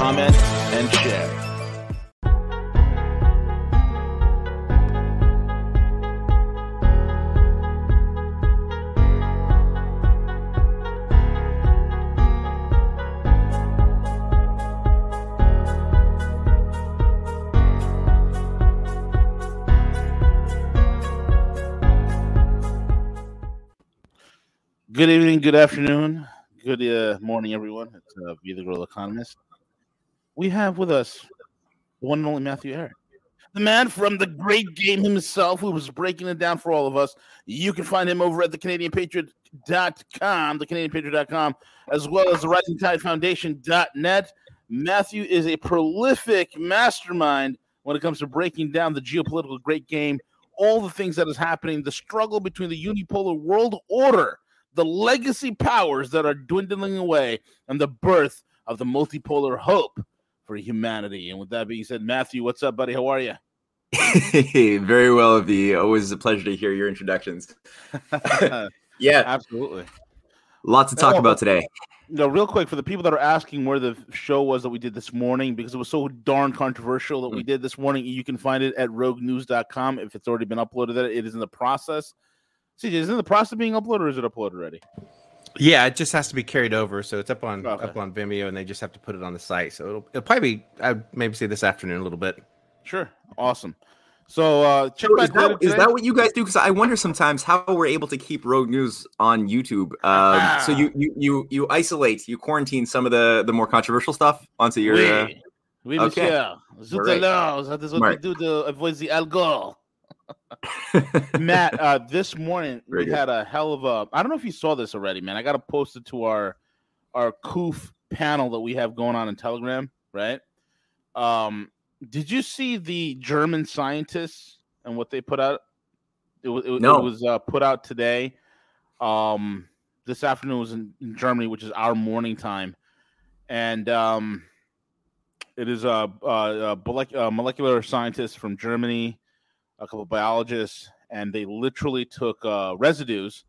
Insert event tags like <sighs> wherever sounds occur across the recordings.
comment, and share. Good evening, good afternoon, good uh, morning, everyone. It's uh, V the Guerrilla Economist. We have with us the one and only Matthew Ehret, the man from the great game himself, who was breaking it down for all of us. You can find him over at the CanadianPatriot.com, the CanadianPatriot.com, as well as the Rising Tide Foundation.net. Matthew is a prolific mastermind when it comes to breaking down the geopolitical great game, all the things that is happening, the struggle between the unipolar world order the legacy powers that are dwindling away and the birth of the multipolar hope for humanity. And with that being said, Matthew, what's up, buddy? How are you? <laughs> Very well, V. Always a pleasure to hear your introductions. <laughs> <laughs> yeah, absolutely. Lots to talk about today. No, real quick for the people that are asking where the show was that we did this morning because it was so darn controversial that we mm. did this morning. You can find it at roguenews.com if it's already been uploaded. That it is in the process. CJ, is it in the process of being uploaded or is it uploaded already? Yeah, it just has to be carried over. So it's up on okay. up on Vimeo, and they just have to put it on the site. So it'll it'll probably be I'd maybe say this afternoon a little bit. Sure, awesome. So uh, check so is, that, is that what you guys do? Because I wonder sometimes how we're able to keep Rogue News on YouTube. Um, ah. So you, you you you isolate, you quarantine some of the the more controversial stuff onto your. Oui, uh... oui okay. monsieur. Zut right. That is what right. we do to avoid the alcohol. <laughs> Matt, uh, this morning Very we good. had a hell of a. I don't know if you saw this already, man. I got to post it to our our COOF panel that we have going on in Telegram, right? Um, did you see the German scientists and what they put out? It, it, no. it was uh, put out today. Um, this afternoon was in, in, Germany, which is our morning time, and um, it is a, a, a molecular scientist from Germany a couple biologists, and they literally took uh, residues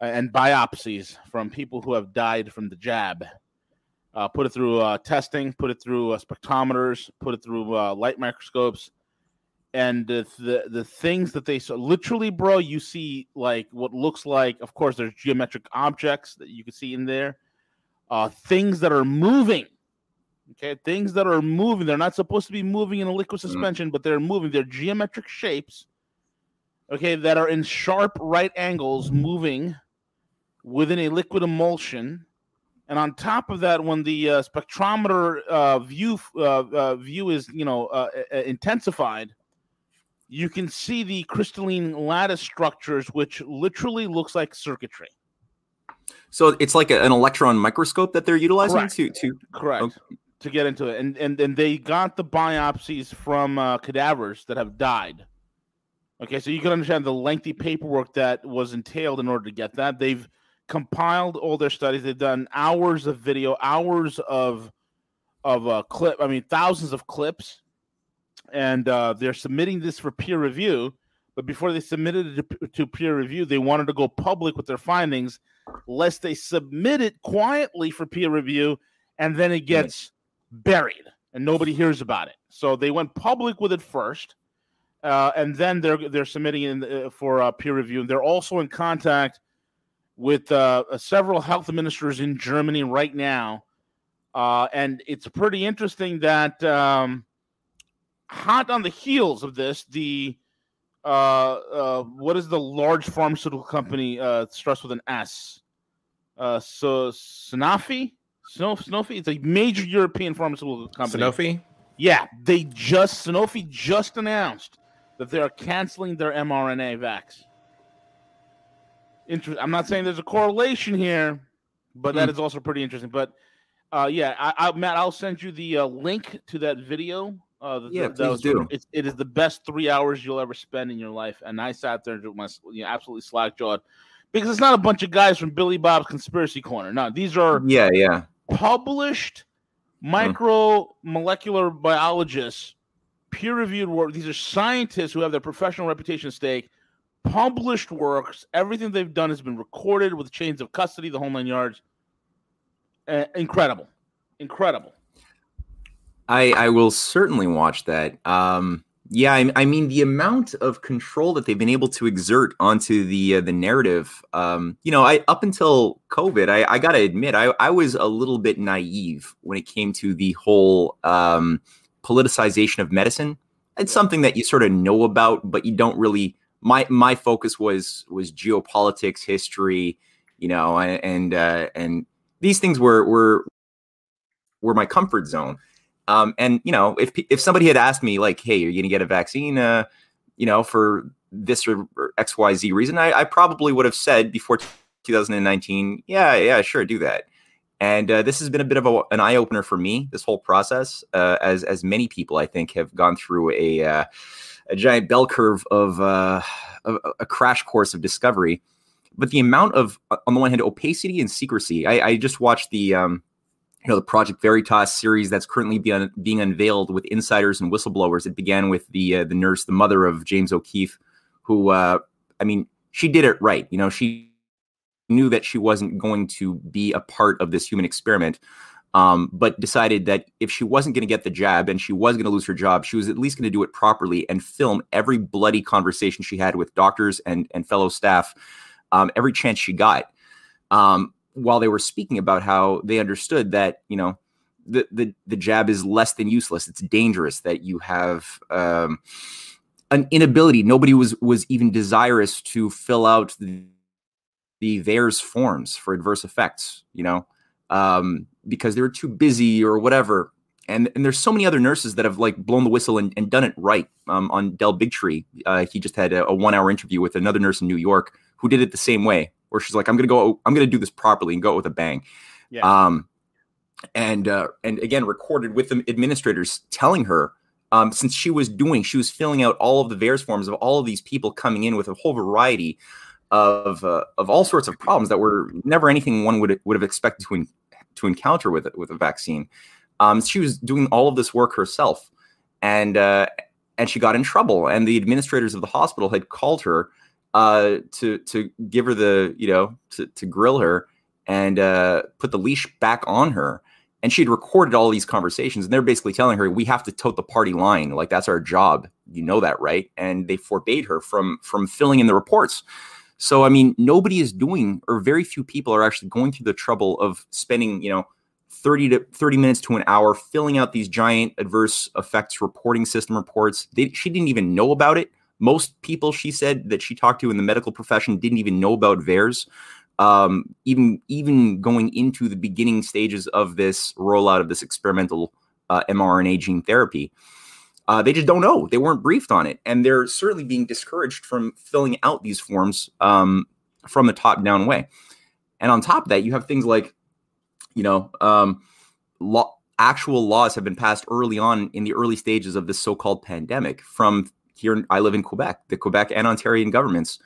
uh, and biopsies from people who have died from the jab. Uh, put it through uh, testing, put it through uh, spectrometers, put it through uh, light microscopes, and the, the the things that they saw. Literally, bro, you see like what looks like. Of course, there's geometric objects that you can see in there. things that are moving Okay, things that are moving, they're not supposed to be moving in a liquid mm. suspension, mm. but they're moving. They're geometric shapes, okay, that are in sharp right angles moving within a liquid emulsion. And on top of that, when the uh, spectrometer uh, view uh, uh view is you know uh, intensified, you can see the crystalline lattice structures, which literally looks like circuitry. So it's like a, an electron microscope that they're utilizing correct. to to correct. Okay to get into it, and and and they got the biopsies from uh, cadavers that have died. Okay, so you can understand the lengthy paperwork that was entailed in order to get that. They've compiled all their studies. They've done hours of video, hours of of uh, clip. I mean, thousands of clips, and uh, they're submitting this for peer review. But before they submitted it to, to peer review, they wanted to go public with their findings, lest they submit it quietly for peer review, and then it gets buried and nobody hears about it. So they went public with it first, uh, and then they're they're submitting in uh, for uh, peer review. And they're also in contact with uh, uh, several health ministers in Germany right now, uh, and it's pretty interesting that um, hot on the heels of this, the what is the large pharmaceutical company starts with an S? so Sanofi Sanofi is a major European pharmaceutical company. Sanofi? Yeah, they just Sanofi just announced that they are canceling their mRNA vax. Inter- I'm not saying there's a correlation here, but that mm. is also pretty interesting. But Uh, yeah, I, I, Matt, I'll send you the uh, link to that video. Uh, the, yeah, the, please do. It's, it is the best three hours you'll ever spend in your life, and I sat there and my you know, absolutely slack jawed because it's not a bunch of guys from Billy Bob's Conspiracy Corner. No, these are yeah, yeah, published micro molecular biologists, peer reviewed work. These are scientists who have their professional reputation at stake. Published works. Everything they've done has been recorded with chains of custody, the whole nine yards. Uh, incredible, incredible. I I will certainly watch that. Um, yeah, I, I, mean the amount of control that they've been able to exert onto the uh, the narrative. Um, you know, I up until COVID, I, I got to admit, I, I was a little bit naive when it came to the whole um, politicization of medicine. It's something that you sort of know about, but you don't really. My my focus was was geopolitics, history, you know, and and, uh, and these things were were were my comfort zone. Um, and you know, if if somebody had asked me like, "Hey, are you going to get a vaccine?" Uh, you know, for this or, X Y Z reason, I, I, probably would have said before 2019, "Yeah, yeah, sure, do that." And uh, this has been a bit of a, an eye opener for me. This whole process, uh, as as many people I think have gone through a uh, a giant bell curve of uh, a, a crash course of discovery but the amount of on the one hand opacity and secrecy i, I just watched the um, you know the Project Veritas series that's currently being being unveiled with insiders and whistleblowers. It began with the uh, the nurse, the mother of James O'Keefe, who uh, I mean, she did it right. You know, she knew that she wasn't going to be a part of this human experiment, um, but decided that if she wasn't going to get the jab and she was going to lose her job, she was at least going to do it properly and film every bloody conversation she had with doctors and and fellow staff, um, every chance she got. Um, while they were speaking about how they understood that you know the the, the jab is less than useless. It's dangerous that you have um, an inability. Nobody was was even desirous to fill out the, the VAERS forms for adverse effects you know um, because they were too busy or whatever. And and there's so many other nurses that have like blown the whistle and, and done it right um, on Del Bigtree. Uh, he just had a, a one hour interview with another nurse in New York who did it the same way where she's like, I'm gonna go, I'm gonna do this properly and go with a bang. Yeah. Um, and uh, and again, recorded with the administrators telling her um, since she was doing, she was filling out all of the VAERS forms of all of these people coming in with a whole variety of uh, of all sorts of problems that were never anything one would would have expected to to encounter with it with a vaccine. Um, she was doing all of this work herself, and uh, and she got in trouble. And the administrators of the hospital had called her uh, to to give her the you know to to grill her and uh, put the leash back on her. And she'd recorded all these conversations, and they're basically telling her, "We have to tote the party line. Like that's our job. You know that, right?" And they forbade her from from filling in the reports. So I mean, nobody is doing, or very few people are actually going through the trouble of spending, you know, 30 to 30 minutes to an hour filling out these giant adverse effects reporting system reports. They, she didn't even know about it. Most people, she said, that she talked to in the medical profession didn't even know about VAERS. Um, even even going into the beginning stages of this rollout of this experimental uh, mRNA gene therapy, uh, they just don't know. They weren't briefed on it, and they're certainly being discouraged from filling out these forms um, from the top down way. And on top of that, you have things like, you know, um, law, actual laws have been passed early on in the early stages of this so-called pandemic from here I live in Quebec. The Quebec and Ontarian governments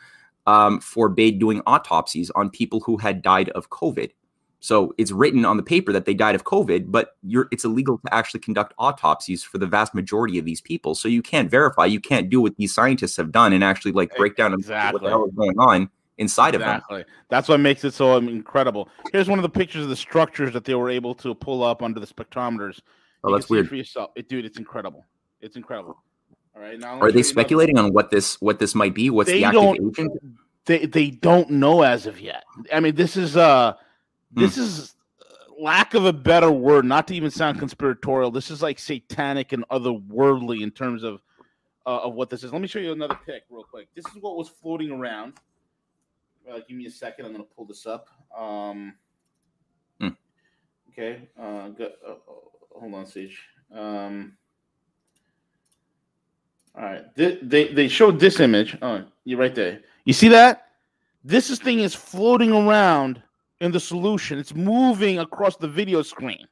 um, forbade doing autopsies on people who had died of COVID. So it's written on the paper that they died of COVID, but it's illegal to actually conduct autopsies for the vast majority of these people. So you can't verify, you can't do what these scientists have done and actually like break down exactly. what the hell is going on inside exactly. of them. That's what makes it so incredible. Here's one of the pictures of the structures that they were able to pull up under the spectrometers. Oh, you that's weird. For yourself, it, dude, it's incredible. It's incredible. All right. Now are they speculating on what this what this might be? What's the active agent? They they don't know as of yet. I mean, this is uh this hmm. is uh, lack of a better word, not to even sound conspiratorial. This is like satanic and otherworldly in terms of uh, of what this is. Let me show you another pic real quick. This is what was floating around. Uh, give me a second. I'm going to pull this up. Um, hmm. Okay. Uh, go, uh, hold on, Sage. Um, all right. They, they, they showed this image. Oh, you're right there. You see that? This is thing is floating around in the solution. It's moving across the video screen.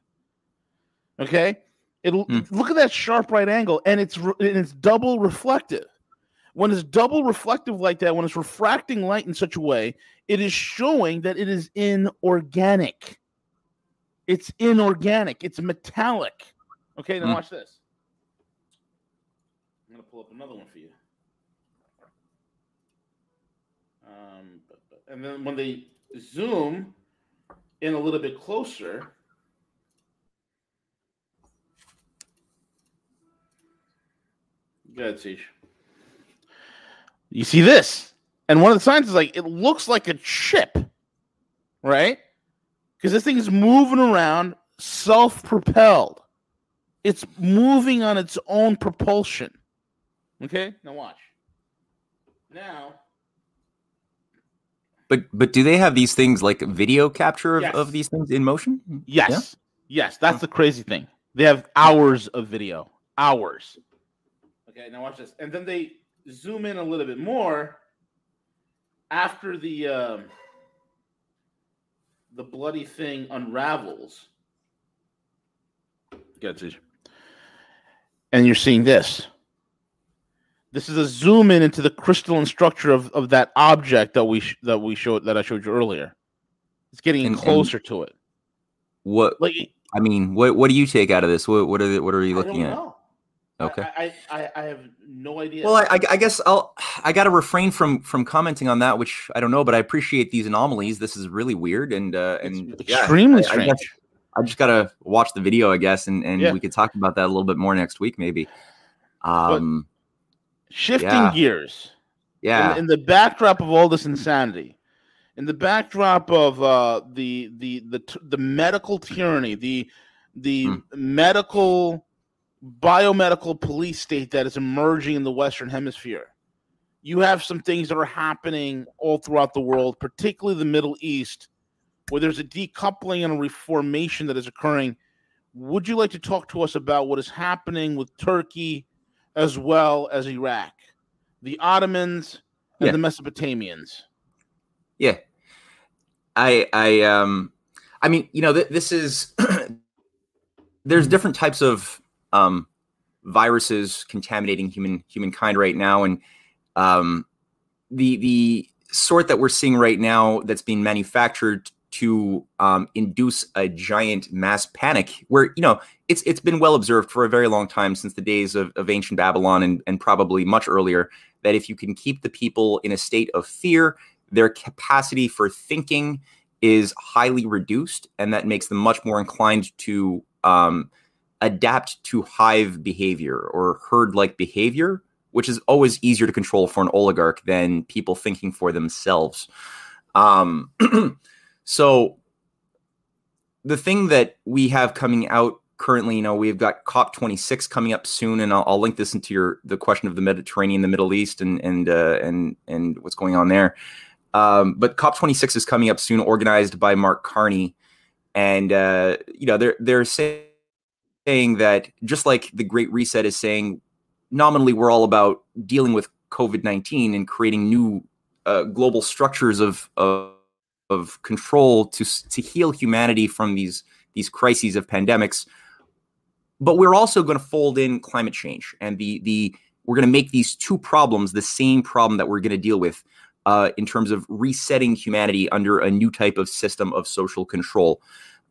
Okay, it mm. look at that sharp right angle, and it's and it's double reflective. When it's double reflective like that, when it's refracting light in such a way, it is showing that it is inorganic. It's inorganic. It's metallic. Okay, now mm. watch this. I'm gonna pull up another one for you. Um, and then when they zoom in a little bit closer, Go ahead, You see this? And one of the signs is like, it looks like a chip, right? Because this thing is moving around self propelled. It's moving on its own propulsion. Okay, now watch. Now. But but do they have these things like video capture of, yes. of these things in motion? Yes. Yeah? Yes, that's the crazy thing. They have hours of video. Hours. Okay, now watch this. And then they zoom in a little bit more after the um, the bloody thing unravels. Get it. And you're seeing this. This is a zoom in into the crystalline structure of, of that object that we sh- that we showed that I showed you earlier. It's getting and, closer and to it. What like I mean, what what do you take out of this? What what are the, what are you looking at? Know. Okay. I, I, I have no idea. Well, I, I guess I'll I got to refrain from from commenting on that, which I don't know, but I appreciate these anomalies. This is really weird and uh, and it's extremely yeah, strange. I, I, I, just gotta watch the video, I guess, and and yeah. we could talk about that a little bit more next week, maybe. Um, shifting yeah. gears. Yeah. In, in, the backdrop of all this insanity, in the backdrop of uh, the the the the medical tyranny, the the hmm. medical biomedical police state that is emerging in the Western Hemisphere. You have some things that are happening all throughout the world, particularly the Middle East, where there's a decoupling and a reformation that is occurring. Would you like to talk to us about what is happening with Turkey as well as Iraq, the Ottomans and yeah. the Mesopotamians? Yeah. I I um I mean, you know, th- this is <clears throat> there's different types of um, viruses contaminating human humankind right now, and um, the the sort that we're seeing right now that's being manufactured to um, induce a giant mass panic where you know it's it's been well observed for a very long time since the days of, of ancient babylon and, and probably much earlier that if you can keep the people in a state of fear their capacity for thinking is highly reduced and that makes them much more inclined to um, adapt to hive behavior or herd like behavior, which is always easier to control for an oligarch than people thinking for themselves. Um, <clears throat> so, the thing that we have coming out currently, you know, we've got COP26 coming up soon, and I'll, I'll, link this into your the question of the Mediterranean, the Middle East, and and uh, and and what's going on there. Um, but COP26 is coming up soon, organized by Mark Carney, and uh, you know they're they're saying that just like the Great Reset is saying, nominally we're all about dealing with COVID nineteen and creating new uh, global structures of, of of control to to heal humanity from these these crises of pandemics. But we're also going to fold in climate change and the the we're going to make these two problems the same problem that we're going to deal with uh, in terms of resetting humanity under a new type of system of social control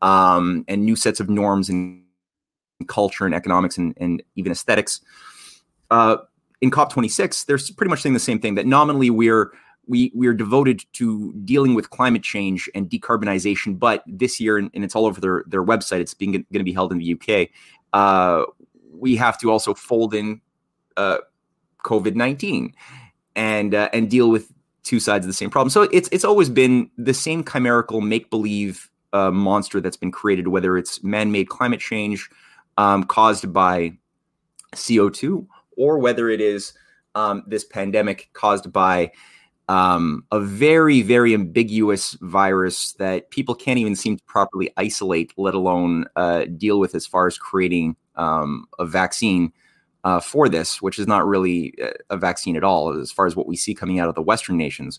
um, and new sets of norms and culture and economics and, and even aesthetics. Uh, in COP26, they're pretty much saying the same thing that nominally we're we we are devoted to dealing with climate change and decarbonization, but this year, and, and it's all over their their website, it's being going to be held in the UK. Uh, we have to also fold in uh, COVID nineteen and uh, and deal with two sides of the same problem. So it's it's always been the same chimerical make believe uh, monster that's been created, whether it's man made climate change um, caused by CO2 or whether it is um, this pandemic caused by um, a very, very ambiguous virus that people can't even seem to properly isolate, let alone uh, deal with as far as creating um, a vaccine uh, for this, which is not really a vaccine at all, as far as what we see coming out of the Western nations.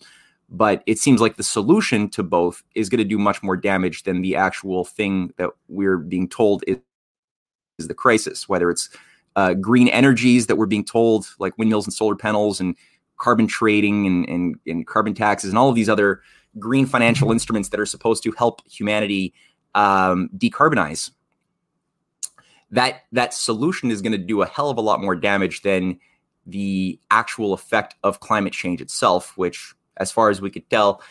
But it seems like the solution to both is going to do much more damage than the actual thing that we're being told is the crisis, whether it's uh, green energies that we're being told, like windmills and solar panels and carbon trading and, and, and carbon taxes and all of these other green financial instruments that are supposed to help humanity um, decarbonize. That that solution is going to do a hell of a lot more damage than the actual effect of climate change itself, which, as far as we could tell,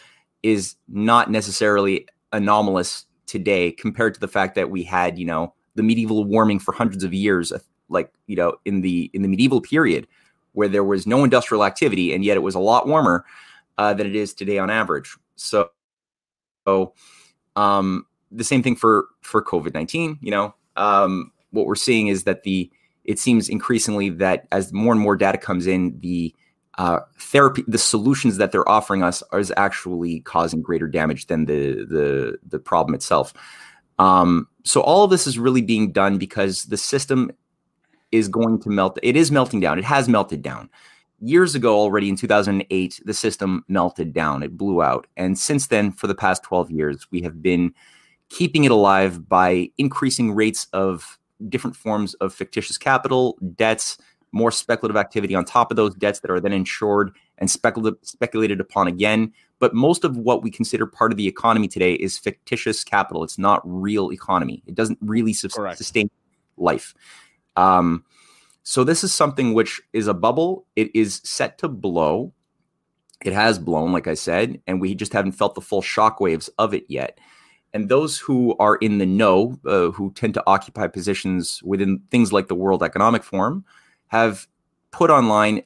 is not necessarily anomalous today compared to the fact that we had, you know, the medieval warming for hundreds of years, like you know, in the in the medieval period, where there was no industrial activity, and yet it was a lot warmer uh, than it is today on average. So, so um, the same thing for for COVID nineteen. You know, um, what we're seeing is that the it seems increasingly that as more and more data comes in, the uh, therapy, the solutions that they're offering us is actually causing greater damage than the the the problem itself. Um, so all of this is really being done because the system is going to melt. It is melting down. It has melted down. Years ago, already in 2008, the system melted down. It blew out. And since then, for the past 12 years, we have been keeping it alive by increasing rates of different forms of fictitious capital, debts, more speculative activity on top of those debts that are then insured and speculative, speculated upon again. But most of what we consider part of the economy today is fictitious capital. It's not real economy. It doesn't really su- sustain life. Um, so this is something which is a bubble. It is set to blow. It has blown, like I said, and we just haven't felt the full shockwaves of it yet. And those who are in the know, uh, who tend to occupy positions within things like the World Economic Forum, have put online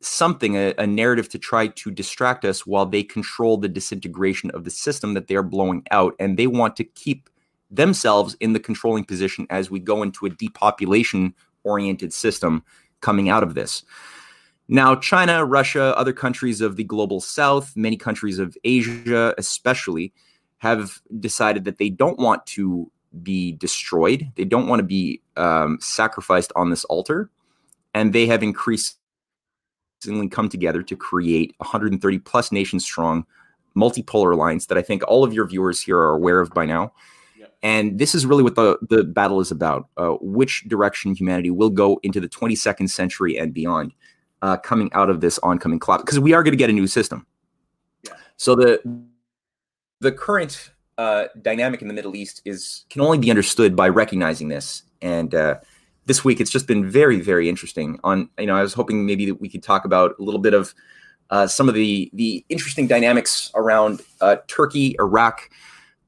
something, a, a, narrative to try to distract us while they control the disintegration of the system that they are blowing out. And they want to keep themselves in the controlling position as we go into a depopulation oriented system coming out of this. Now, China, Russia, other countries of the global south, many countries of Asia, especially, have decided that they don't want to be destroyed. They don't want to be um, sacrificed on this altar. And they have increasingly come together to create 130 plus nation strong multipolar alliance that I think all of your viewers here are aware of by now. And this is really what the, the battle is about uh, which direction humanity will go into the 22nd century and beyond, uh, coming out of this oncoming collapse. Because we are going to get a new system. Yeah. So the the current uh, dynamic in the Middle East is can only be understood by recognizing this. And uh, this week, it's just been very, very interesting. On you know, I was hoping maybe that we could talk about a little bit of uh, some of the the interesting dynamics around uh, Turkey, Iraq,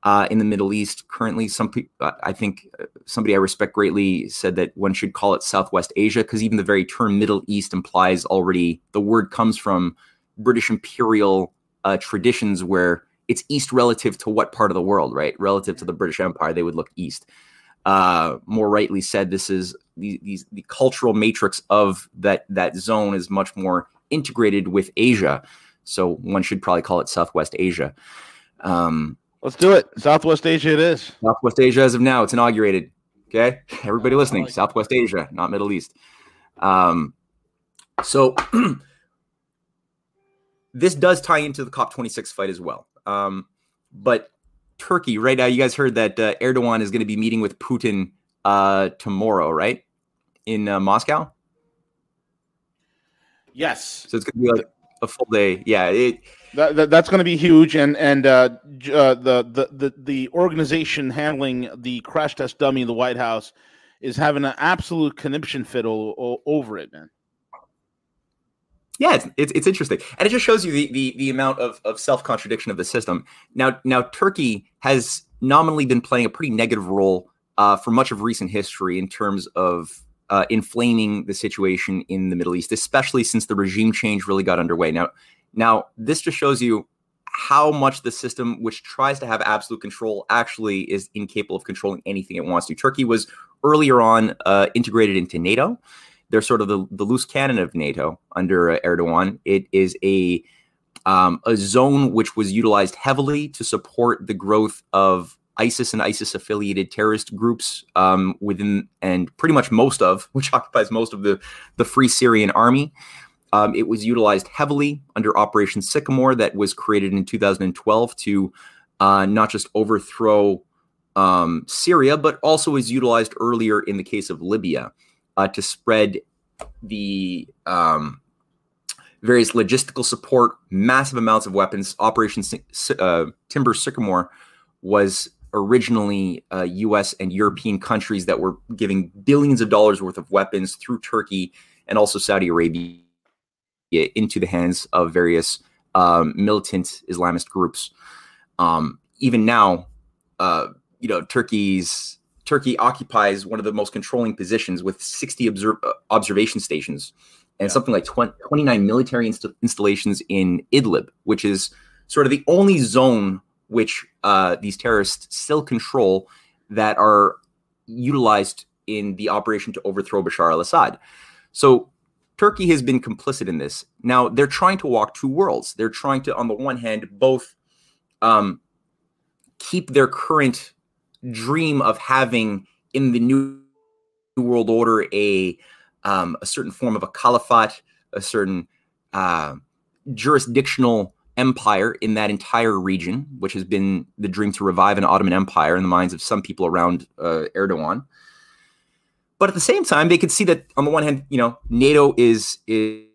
uh, in the Middle East. Currently, some people, uh, I think uh, somebody I respect greatly said that one should call it Southwest Asia because even the very term Middle East implies already the word comes from British imperial uh, traditions where it's east relative to what part of the world, right? Relative to the British Empire, they would look east. Uh, more rightly said, this is the, these, the cultural matrix of that that zone is much more integrated with Asia. So one should probably call it Southwest Asia. Um, Let's do it. Southwest Asia it is. Southwest Asia as of now. It's inaugurated. Okay. Everybody listening, like Southwest it. Asia, not Middle East. Um, so <clears throat> this does tie into the COP26 fight as well. Um, but Turkey, right now, you guys heard that uh, Erdogan is going to be meeting with Putin uh, tomorrow, right? In uh, Moscow? Yes. So it's going to be like a full day. Yeah. It, that, that, that's going to be huge, and and uh, uh, the, the the the organization handling the crash test dummy in the White House is having an absolute conniption fit all, over it, man. Yeah, it's, it's, it's interesting, and it just shows you the the, the amount of, of self contradiction of the system. Now now Turkey has nominally been playing a pretty negative role uh, for much of recent history in terms of uh, inflaming the situation in the Middle East, especially since the regime change really got underway. Now now, this just shows you how much the system, which tries to have absolute control, actually is incapable of controlling anything it wants to. Turkey was earlier on uh, integrated into NATO. They're sort of the, the loose cannon of NATO under uh, Erdogan. It is a um, a zone which was utilized heavily to support the growth of ISIS and ISIS affiliated terrorist groups um, within, and pretty much most of, <laughs> which occupies most of the the Free Syrian Army. Um, it was utilized heavily under Operation Sycamore, that was created in 2012 to uh, not just overthrow um, Syria, but also was utilized earlier in the case of Libya uh, to spread the um, various logistical support, massive amounts of weapons. Operation uh, Timber Sycamore was originally uh, U.S. and European countries that were giving billions of dollars worth of weapons through Turkey and also Saudi Arabia into the hands of various um, militant Islamist groups. Um, even now, uh, you know, Turkey's Turkey occupies one of the most controlling positions with 60 observ- uh, observation stations and yeah. something like 20, 29 military inst- installations in Idlib, which is sort of the only zone which uh, these terrorists still control that are utilized in the operation to overthrow Bashar al Assad. So Turkey has been complicit in this. Now they're trying to walk two worlds. They're trying to, on the one hand, both um, keep their current dream of having in the new world order a um, a certain form of a caliphate, a certain uh, jurisdictional empire in that entire region, which has been the dream to revive an Ottoman Empire in the minds of some people around uh, Erdogan. But at the same time, they could see that on the one hand, you know, NATO is is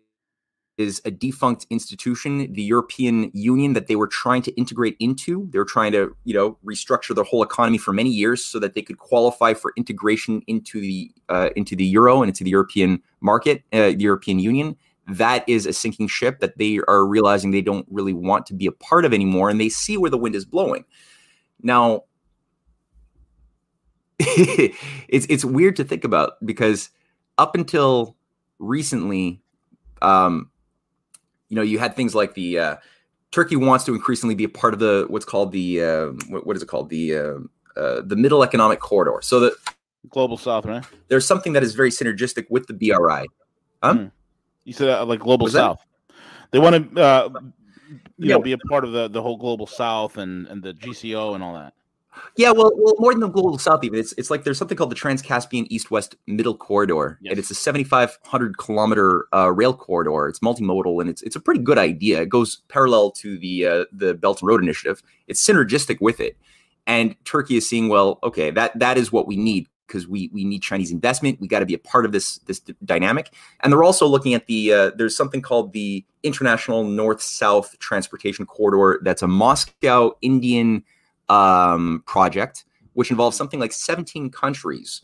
is a defunct institution, the European Union that they were trying to integrate into. They were trying to, you know, restructure their whole economy for many years so that they could qualify for integration into the uh, into the euro and into the European market, uh, the European Union. That is a sinking ship that they are realizing they don't really want to be a part of anymore, and they see where the wind is blowing. Now, <laughs> it's it's weird to think about because up until recently, um, you know, you had things like the uh, Turkey wants to increasingly be a part of the what's called the uh, what, what is it called the uh, uh, the Middle Economic Corridor. So the global South, right? There's something that is very synergistic with the BRI. Huh? Mm. You said uh, like global South. That? They want to, uh, you yeah. know, be a part of the the whole global South and and the GCO and all that. Yeah, well, well, more than the global south, even it's it's like there's something called the Trans-Caspian East-West Middle Corridor, yes. and it's a 7,500 kilometer uh, rail corridor. It's multimodal, and it's it's a pretty good idea. It goes parallel to the uh, the Belt and Road Initiative. It's synergistic with it, and Turkey is seeing, well, okay, that that is what we need because we we need Chinese investment. We got to be a part of this this d- dynamic, and they're also looking at the uh, there's something called the International North-South Transportation Corridor. That's a Moscow Indian um, project, which involves something like 17 countries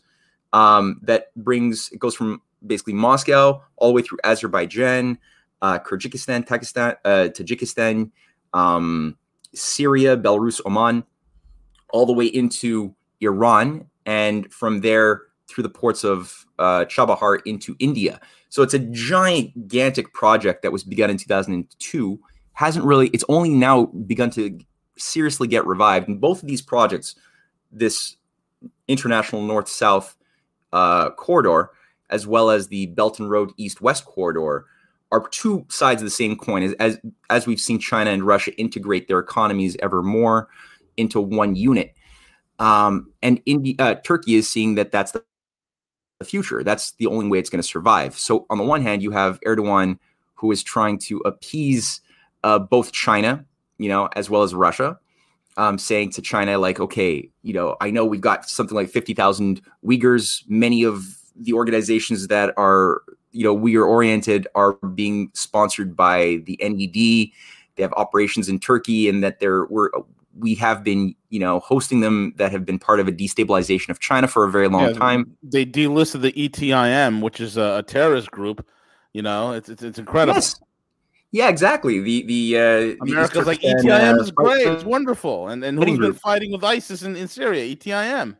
um, that brings, it goes from basically Moscow all the way through Azerbaijan, uh, Kyrgyzstan, Pakistan, uh, Tajikistan, um, Syria, Belarus, Oman, all the way into Iran, and from there through the ports of uh, Chabahar into India. So it's a gigantic project that was begun in 2002. Hasn't really, it's only now begun to seriously get revived. And both of these projects, this international north south uh, corridor, as well as the Belt and Road east west corridor, are two sides of the same coin. As, as, as we've seen China and Russia integrate their economies ever more into one unit. Um, and India, uh, Turkey is seeing that that's the, future. That's the only way it's going to survive. So, on the one hand, you have Erdogan, who is trying to appease uh, both China you know, as well as Russia, um, saying to China, like, okay, you know, I know we've got something like 50,000 Uyghurs. Many of the organizations that are, you know, Uyghur oriented are being sponsored by the NED. They have operations in Turkey and that there were, we have been, you know, hosting them that have been part of a destabilization of China for a very long yeah, time. They delisted the ETIM, which is a, a terrorist group. You know, it's, it's, it's incredible. Yes. Yeah, exactly. The the uh, America's the like ETIM uh, is great, it's wonderful, and and who's been fighting with ISIS in, in Syria? ETIM.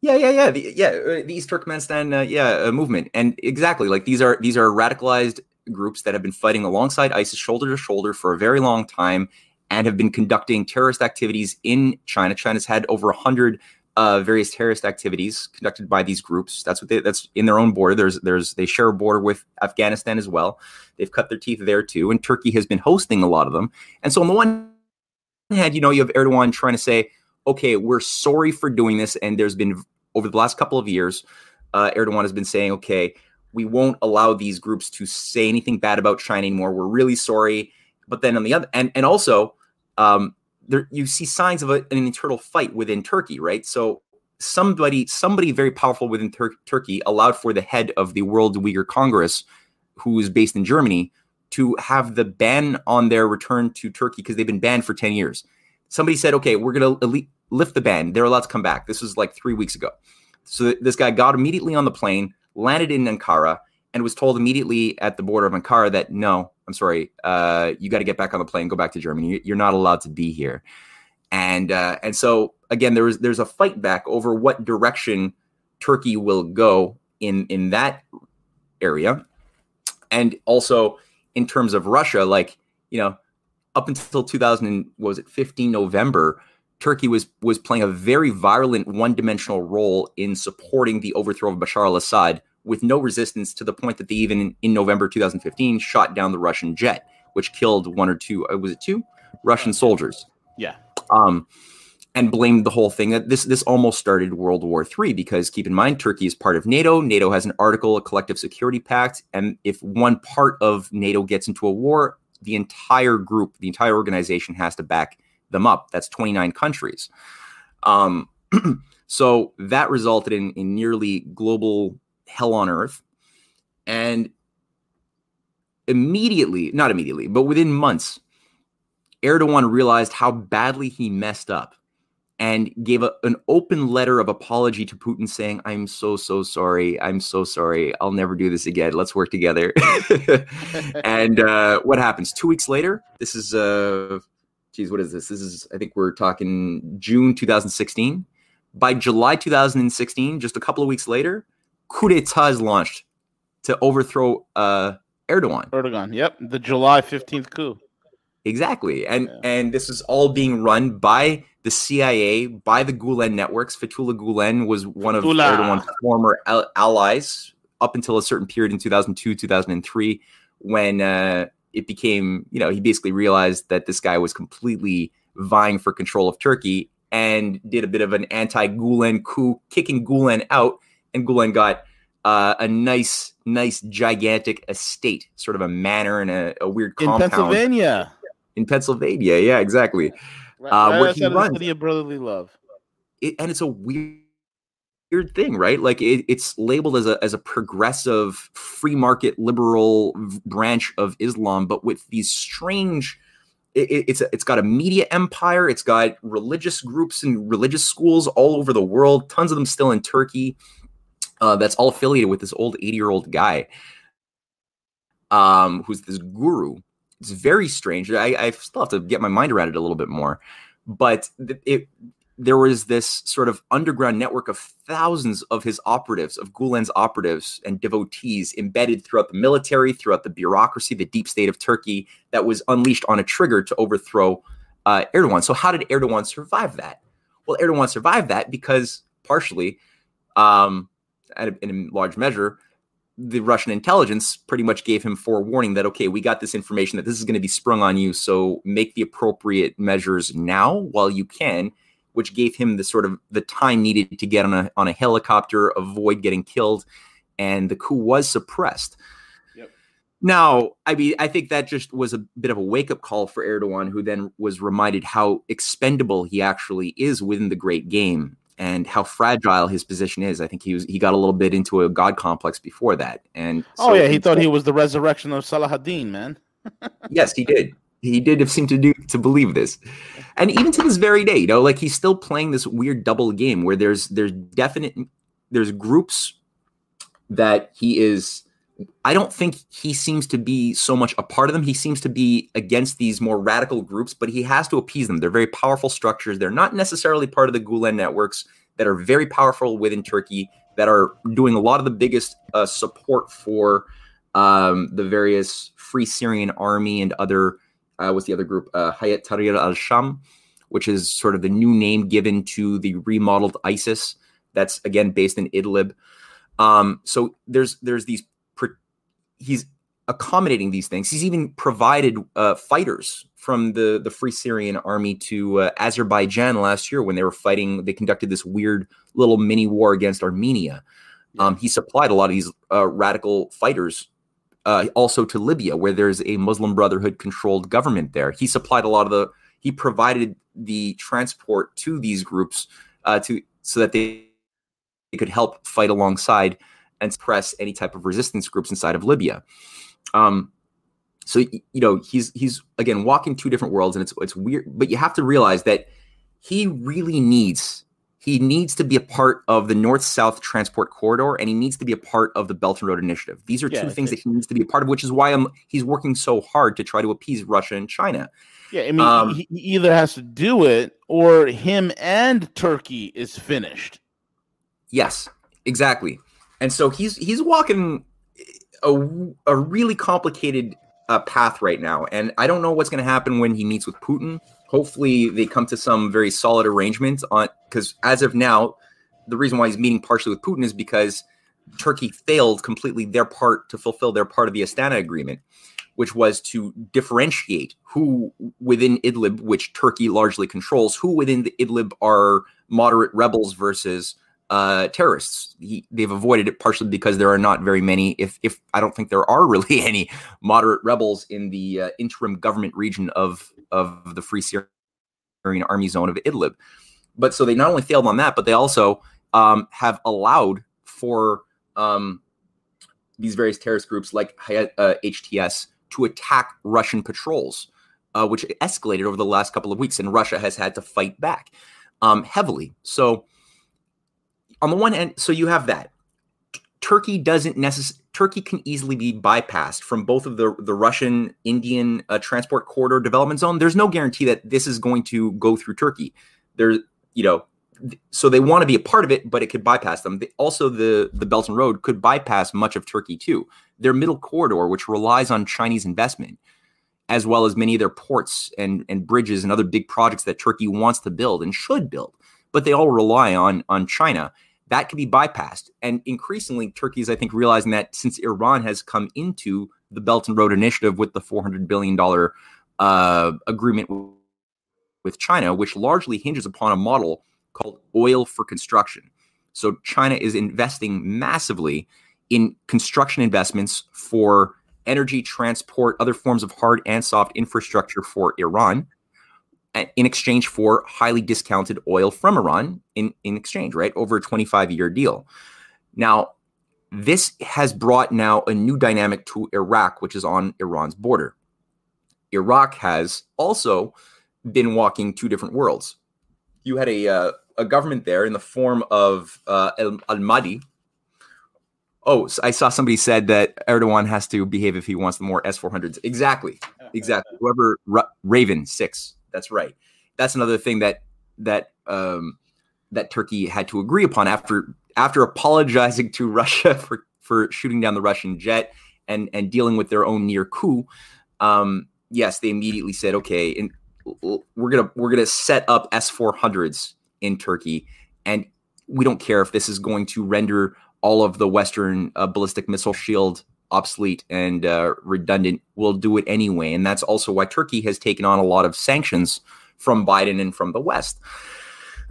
Yeah, yeah, yeah, the, yeah. Uh, the East Turkmenistan, uh, yeah, uh, movement, and exactly like these are these are radicalized groups that have been fighting alongside ISIS shoulder to shoulder for a very long time, and have been conducting terrorist activities in China. China's had over a hundred uh, various terrorist activities conducted by these groups. That's what they, that's in their own border. There's there's they share a border with Afghanistan as well. They've cut their teeth there too, and Turkey has been hosting a lot of them. And so on the one hand, you know, you have Erdogan trying to say, okay, we're sorry for doing this, and there's been over the last couple of years, uh, Erdogan has been saying, okay, we won't allow these groups to say anything bad about China anymore. We're really sorry. But then on the other and and also um, there you see signs of a, an internal fight within Turkey, right? So somebody somebody very powerful within Tur- Turkey allowed for the head of the World Uyghur Congress, who is based in Germany, to have the ban on their return to Turkey because they've been banned for ten years. Somebody said, "Okay, we're going to lift the ban. They're allowed to come back." This was like three weeks ago. So this guy got immediately on the plane, landed in Ankara, and was told immediately at the border of Ankara that no, I'm sorry, uh, you got to get back on the plane, go back to Germany. You're not allowed to be here. And uh, and so again, there's there's a fight back over what direction Turkey will go in in that area, and also in terms of Russia, like you know, up until 2000 was it 15 November, Turkey was was playing a very violent one-dimensional role in supporting the overthrow of Bashar al-Assad with no resistance to the point that they even in, in November 2015 shot down the Russian jet, which killed one or two uh, was it two Russian soldiers. Yeah. Um, and blamed the whole thing. This this almost started World War III because keep in mind Turkey is part of NATO. NATO has an article, a collective security pact, and if one part of NATO gets into a war, the entire group, the entire organization has to back them up. That's 29 countries. Um, <clears throat> so that resulted in, in nearly global hell on earth. And immediately, not immediately, but within months, Erdogan realized how badly he messed up and gave a, an open letter of apology to Putin saying, I'm so, so sorry. I'm so sorry. I'll never do this again. Let's work together. <laughs> and uh, what happens? Two weeks later, this is, uh, geez, what is this? This is, I think we're talking June 2016. By July 2016, just a couple of weeks later, coup d'etat is launched to overthrow uh, Erdogan. Erdogan, yep, the July 15th coup. Exactly. And yeah. and this is all being run by the CIA, by the Gulen networks. Fethullah Gulen was one of Erdogan's former al- allies up until a certain period in 2002, 2003, when uh, it became, you know, he basically realized that this guy was completely vying for control of Turkey and did a bit of an anti-Gulen coup, kicking Gulen out, and Gulen got uh, a nice, nice, gigantic estate, sort of a manor and a, a weird compound. In Pennsylvania in Pennsylvania. Yeah, exactly. Right, uh, where he runs. City of brotherly love. It, and it's a weird weird thing, right? Like it, it's labeled as a as a progressive, free market, liberal branch of Islam, but with these strange. It, it's a, it's got a media empire. It's got religious groups and religious schools all over the world. Tons of them still in Turkey. Uh, that's all affiliated with this old eighty year old guy, um, who's this guru it's very strange. I, I still have to get my mind around it a little bit more, but it there was this sort of underground network of thousands of his operatives, of Gulen's operatives and devotees embedded throughout the military, throughout the bureaucracy, the deep state of Turkey that was unleashed on a trigger to overthrow uh, Erdogan. So, how did Erdogan survive that? Well, Erdogan survived that because partially, um, in a large measure, the Russian intelligence pretty much gave him forewarning that okay, we got this information that this is going to be sprung on you, so make the appropriate measures now while you can, which gave him the sort of the time needed to get on a on a helicopter, avoid getting killed, and the coup was suppressed. Yep. Now, I mean, I think that just was a bit of a wake up call for Erdogan, who then was reminded how expendable he actually is within the great game and how fragile his position is. I think he was he got a little bit into a god complex before that. And oh yeah, he thought he was the resurrection of Salahuddin, man. <laughs> yes, he did. He did seem to do to believe this, and even to this very day, you know, like he's still playing this weird double game where there's there's definite there's groups that he is I don't think he seems to be so much a part of them. He seems to be against these more radical groups, but he has to appease them. They're very powerful structures. They're not necessarily part of the Gulen networks that are very powerful within Turkey, that are doing a lot of the biggest uh, support for um, the various Free Syrian Army and other, uh, what's the other group? Uh, Hayat Tahrir al Sham, which is sort of the new name given to the remodeled ISIS. That's again based in Idlib. Um, so there's there's these he's accommodating these things. He's even provided uh, fighters from the the Free Syrian Army to uh, Azerbaijan last year when they were fighting. They conducted this weird little mini war against Armenia. Um, he supplied a lot of these uh, radical fighters. Uh, also to Libya, where there's a Muslim Brotherhood controlled government there. He supplied a lot of the he provided the transport to these groups uh, to so that they, they could help fight alongside and suppress any type of resistance groups inside of Libya. Um, so you know he's he's again walking two different worlds, and it's it's weird, but you have to realize that he really needs he needs to be a part of the north south transport corridor and he needs to be a part of the belt and road initiative. These are yeah, two things that he needs to be a part of which is why I'm, he's working so hard to try to appease russia and china. Yeah i mean um, he either has to do it or him and turkey is finished. Yes exactly and so he's he's walking a, a really complicated uh, path right now. And i don't know what's going to happen when he meets with putin. Hopefully they come to some very solid arrangement on because as of now the reason why he's meeting partially with putin is because turkey failed completely their part to fulfill their part of the astana agreement which was to differentiate who within idlib which turkey largely controls who within the idlib are moderate rebels versus uh, terrorists. He, they've avoided it partially because there are not very many, if if I don't think there are <laughs> really any moderate rebels in the uh, interim government region of of the Free Syrian Army Zone of Idlib. But so they not only failed on that, but they also um, have allowed for um, these various terrorist groups like uh, HTS to attack Russian patrols, uh, which escalated over the last couple of weeks, and Russia has had to fight back um, heavily. So on the one hand, so you have that. Turkey doesn't necessarily. Turkey can easily be bypassed from both of the the Russian Indian uh, transport corridor development zone. There's no guarantee that this is going to go through Turkey. There, you know, so they want to be a part of it, but it could bypass them. They, also, the the Belt and Road could bypass much of Turkey too. Their middle corridor, which relies on Chinese investment, as well as many of their ports and and bridges and other big projects that Turkey wants to build and should build, but they all rely on on China that can be bypassed. And increasingly, Turkey is, I think, realizing that since Iran has come into the Belt and Road Initiative with the $400 billion uh, agreement with China, which largely hinges upon a model called oil for construction. So China is investing massively in construction investments for energy, transport, other forms of hard and soft infrastructure for Iran in exchange for highly discounted oil from Iran in, in exchange, right? Over a 25 year deal. Now, this has brought now a new dynamic to Iraq, which is on Iran's border. Iraq has also been walking two different worlds. You had a, uh, a government there in the form of uh, Al Mahdi. Oh, I saw somebody said that Erdogan has to behave if he wants more S 400s. Exactly. Exactly. Whoever, Ra- Raven 6 that's right. That's another thing that that um, that Turkey had to agree upon after after apologizing to <laughs> Russia for for shooting down the Russian jet and and dealing with their own near coup. Um, yes, they immediately said, okay, and we're gonna we're gonna set up S four hundreds in Turkey, and we don't care if this is going to render all of the Western uh, ballistic missile shield obsolete and uh, redundant will do it anyway. And that's also why Turkey has taken on a lot of sanctions from Biden and from the West.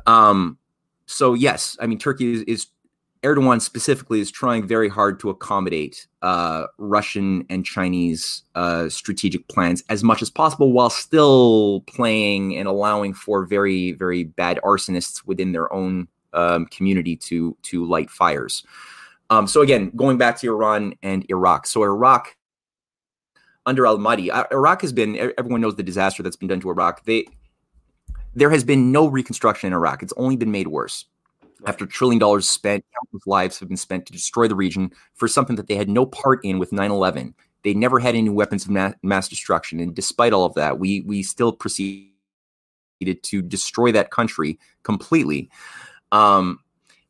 Um, so yes, I mean Turkey is, is Erdogan specifically is trying very hard to accommodate uh, Russian and Chinese uh, strategic plans as much as possible, while still playing and allowing for very very bad arsonists within their own um, community to to light fires. Um, so again, going back to Iran and Iraq. So Iraq under Al Mahdi, uh, Iraq has been everyone knows the disaster that's been done to Iraq. They there has been no reconstruction in Iraq. It's only been made worse. Right. After trillion dollars spent, countless lives have been spent to destroy the region for something that they had no part in with 9/11. They never had any weapons of ma- mass destruction, and despite all of that, we we still proceeded to destroy that country completely. Um,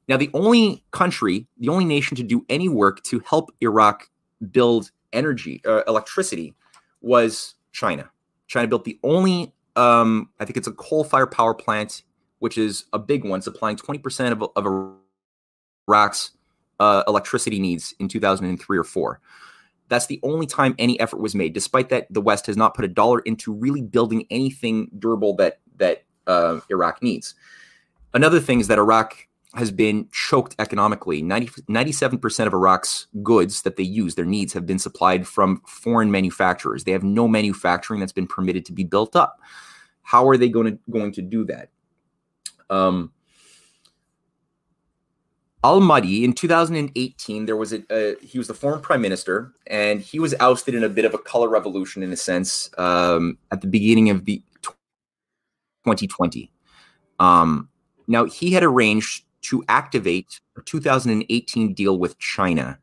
now, the only country, the only nation to do any work to help Iraq build energy, uh, electricity, was China. China built the only, um, I think it's a coal fired power plant, which is a big one, supplying 20% of, of Iraq's uh, electricity needs in 2003 or four. That's the only time any effort was made. Despite that, the West has not put a dollar into really building anything durable that that uh, Iraq needs. Another thing is that Iraq has been choked economically. 90, 97% of Iraq's goods that they use, their needs, have been supplied from foreign manufacturers. They have no manufacturing that's been permitted to be built up. How are they going to going to do that? Um, Al Mahdi in 2018, there was a, he was the former prime minister, and he was ousted in a bit of a color revolution, in a sense, um, at the beginning of the 2020. Um, now he had arranged to activate a 2018 deal with China,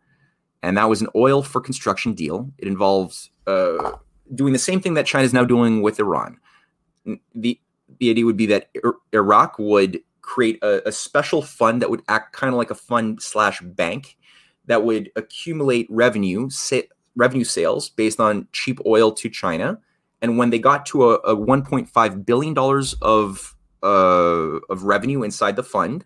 and that was an oil for construction deal. It involves uh, doing the same thing that China is now doing with Iran. The the idea would be that Iraq would create a, a special fund that would act kind of like a fund slash bank that would accumulate revenue sa- revenue sales based on cheap oil to China. And when they got to a, a 1.5 billion dollars of uh, of revenue inside the fund,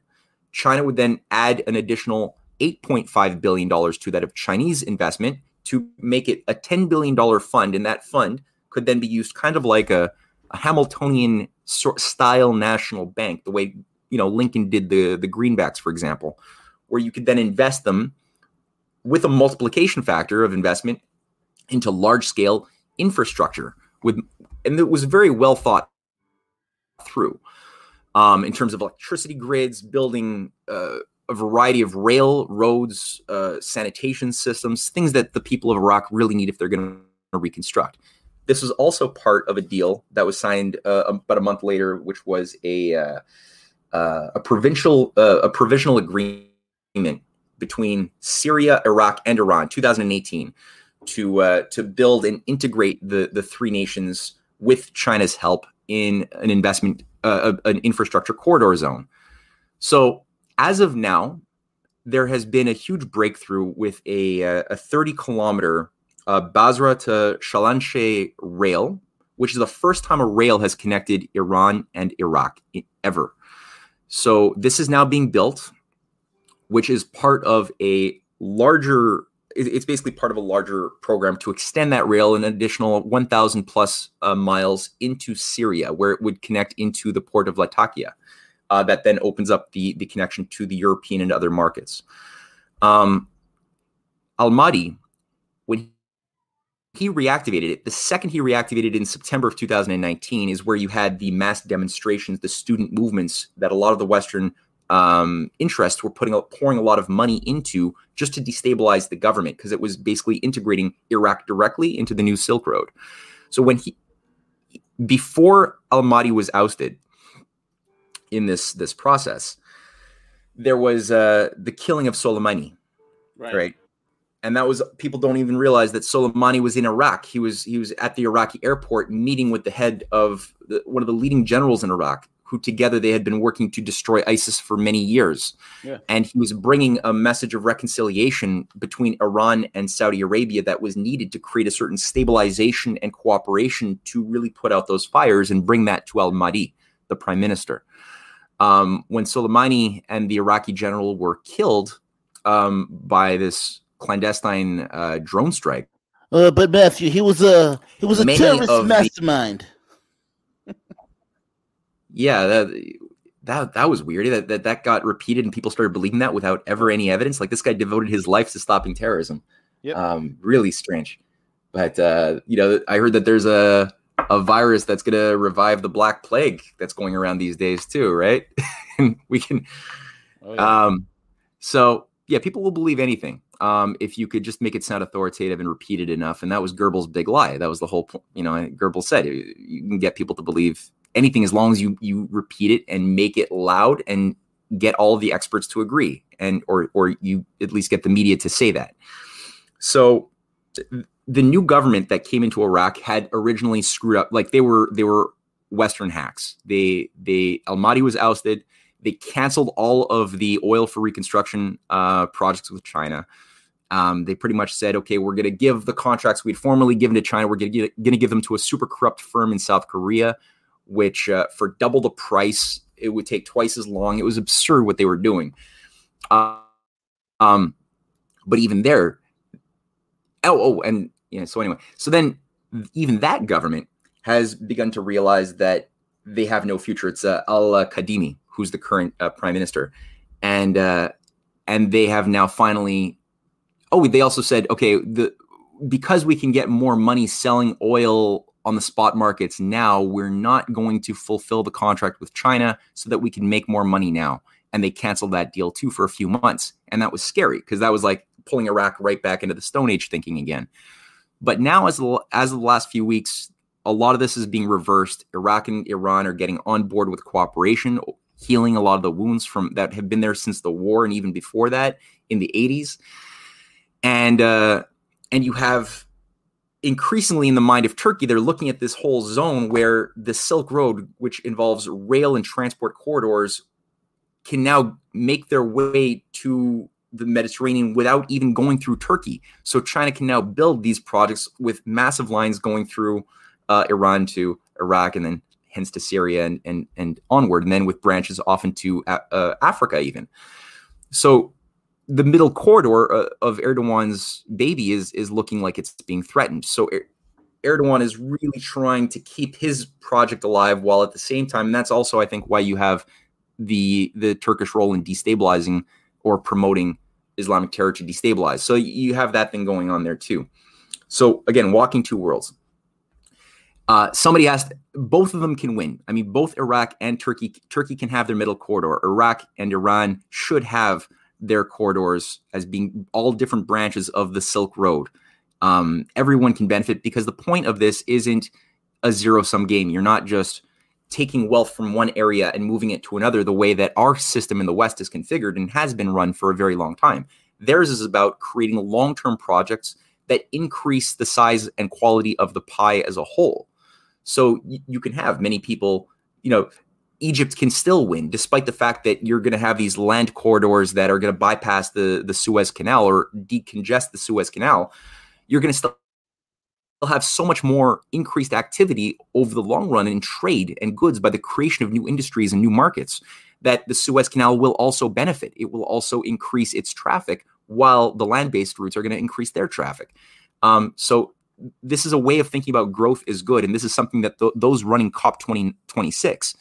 China would then add an additional 8.5 billion dollars to that of Chinese investment to make it a 10 billion dollar fund. And that fund could then be used kind of like a, a Hamiltonian style national bank, the way you know Lincoln did the the greenbacks, for example, where you could then invest them with a multiplication factor of investment into large scale infrastructure with and it was very well thought through um, in terms of electricity grids building uh, a variety of rail roads uh, sanitation systems things that the people of iraq really need if they're going to reconstruct. This was also part of a deal that was signed uh, about a month later which was a uh, uh, a provincial uh, a provisional agreement between Syria, Iraq, and Iran, 2018, to to build and integrate the the three nations with China's help in an investment uh, an infrastructure corridor zone. So as of now, there has been a huge breakthrough with a uh, a 30 kilometer uh, Basra to Shalamcheh rail, which is the first time a rail has connected Iran and Iraq ever. So this is now being built, which is part of a larger. It's basically part of a larger program to extend that rail an additional 1,000 plus uh, miles into Syria, where it would connect into the port of Latakia. Uh, that then opens up the the connection to the European and other markets. Um, Al Mahdi, when he reactivated it. The second he reactivated it in September of 2019 is where you had the mass demonstrations, the student movements that a lot of the Western um, interests were putting out, pouring a lot of money into just to destabilize the government because it was basically integrating Iraq directly into the new Silk Road. So when he, before Al Mahdi was ousted in this this process, there was uh, the killing of Soleimani, right? right? and that was people don't even realize that Soleimani was in Iraq. He was he was at the Iraqi airport meeting with the head of the, one of the leading generals in Iraq, who together they had been working to destroy ISIS for many years. Yeah. And he was bringing a message of reconciliation between Iran and Saudi Arabia that was needed to create a certain stabilization and cooperation to really put out those fires and bring that to Al Mahdi, the prime minister. Um, when Soleimani and the Iraqi general were killed um, by this clandestine uh, drone strike. Uh, but Matthew, he was a he was a terrorist mastermind. The... yeah, that, that that was weird. That, that that got repeated and people started believing that without ever any evidence. Like this guy devoted his life to stopping terrorism. Yep. Um, really strange. But uh, you know, I heard that there's a a virus that's going to revive the black plague that's going around these days too, right? <laughs> we can. Oh, yeah. Um, so yeah, people will believe anything um, if you could just make it sound authoritative and repeat it enough. And that was Goebbels' big lie. That was the whole point. You know, Goebbels said you can get people to believe anything as long as you you repeat it and make it loud and get all the experts to agree and or or you at least get the media to say that. So the new government that came into Iraq had originally screwed up like they were they were western hacks. They they Al Mahdi was ousted they canceled all of the oil for reconstruction uh, projects with China. Um, they pretty much said, okay, we're going to give the contracts we'd formerly given to China, we're going to give them to a super corrupt firm in South Korea, which uh, for double the price, it would take twice as long. It was absurd what they were doing. Uh, um, but even there, oh, oh, and yeah. So anyway, so then even that government has begun to realize that they have no future. It's uh, Al Kadhimi, who's the current uh, prime minister, and uh, and they have now finally. Oh, they also said, okay, the because we can get more money selling oil on the spot markets now. We're not going to fulfill the contract with China so that we can make more money now. And they canceled that deal too for a few months. And that was scary because that was like pulling Iraq right back into the Stone Age thinking again. But now, as as of the last few weeks, a lot of this is being reversed. Iraq and Iran are getting on board with cooperation, healing a lot of the wounds from that have been there since the war and even before that in the 80s. And uh, and you have increasingly in the mind of Turkey, they're looking at this whole zone where the Silk Road, which involves rail and transport corridors, can now make their way to the Mediterranean without even going through Turkey. So China can now build these projects with massive lines going through uh, Iran to Iraq and then hence to Syria and, and, and onward, and then with branches often to uh, Africa even. So the middle corridor uh, of Erdogan's baby is is looking like it's being threatened. So er- Erdogan is really trying to keep his project alive while at the same time, and that's also I think why you have the the Turkish role in destabilizing or promoting Islamic terror to destabilize. So you have that thing going on there too. So again, walking two worlds. Uh, somebody asked, both of them can win. I mean, both Iraq and Turkey. Turkey can have their middle corridor. Iraq and Iran should have their corridors as being all different branches of the Silk Road. Um, everyone can benefit because the point of this isn't a zero sum game. You're not just taking wealth from one area and moving it to another the way that our system in the West is configured and has been run for a very long time. Theirs is about creating long term projects that increase the size and quality of the pie as a whole. So you can have many people, you know, Egypt can still win, despite the fact that you're going to have these land corridors that are going to bypass the, the Suez Canal or decongest the Suez Canal. You're going to still have so much more increased activity over the long run in trade and goods by the creation of new industries and new markets that the Suez Canal will also benefit. It will also increase its traffic while the land based routes are going to increase their traffic. Um, so this is a way of thinking about growth is good. And this is something that th- those running COP 2026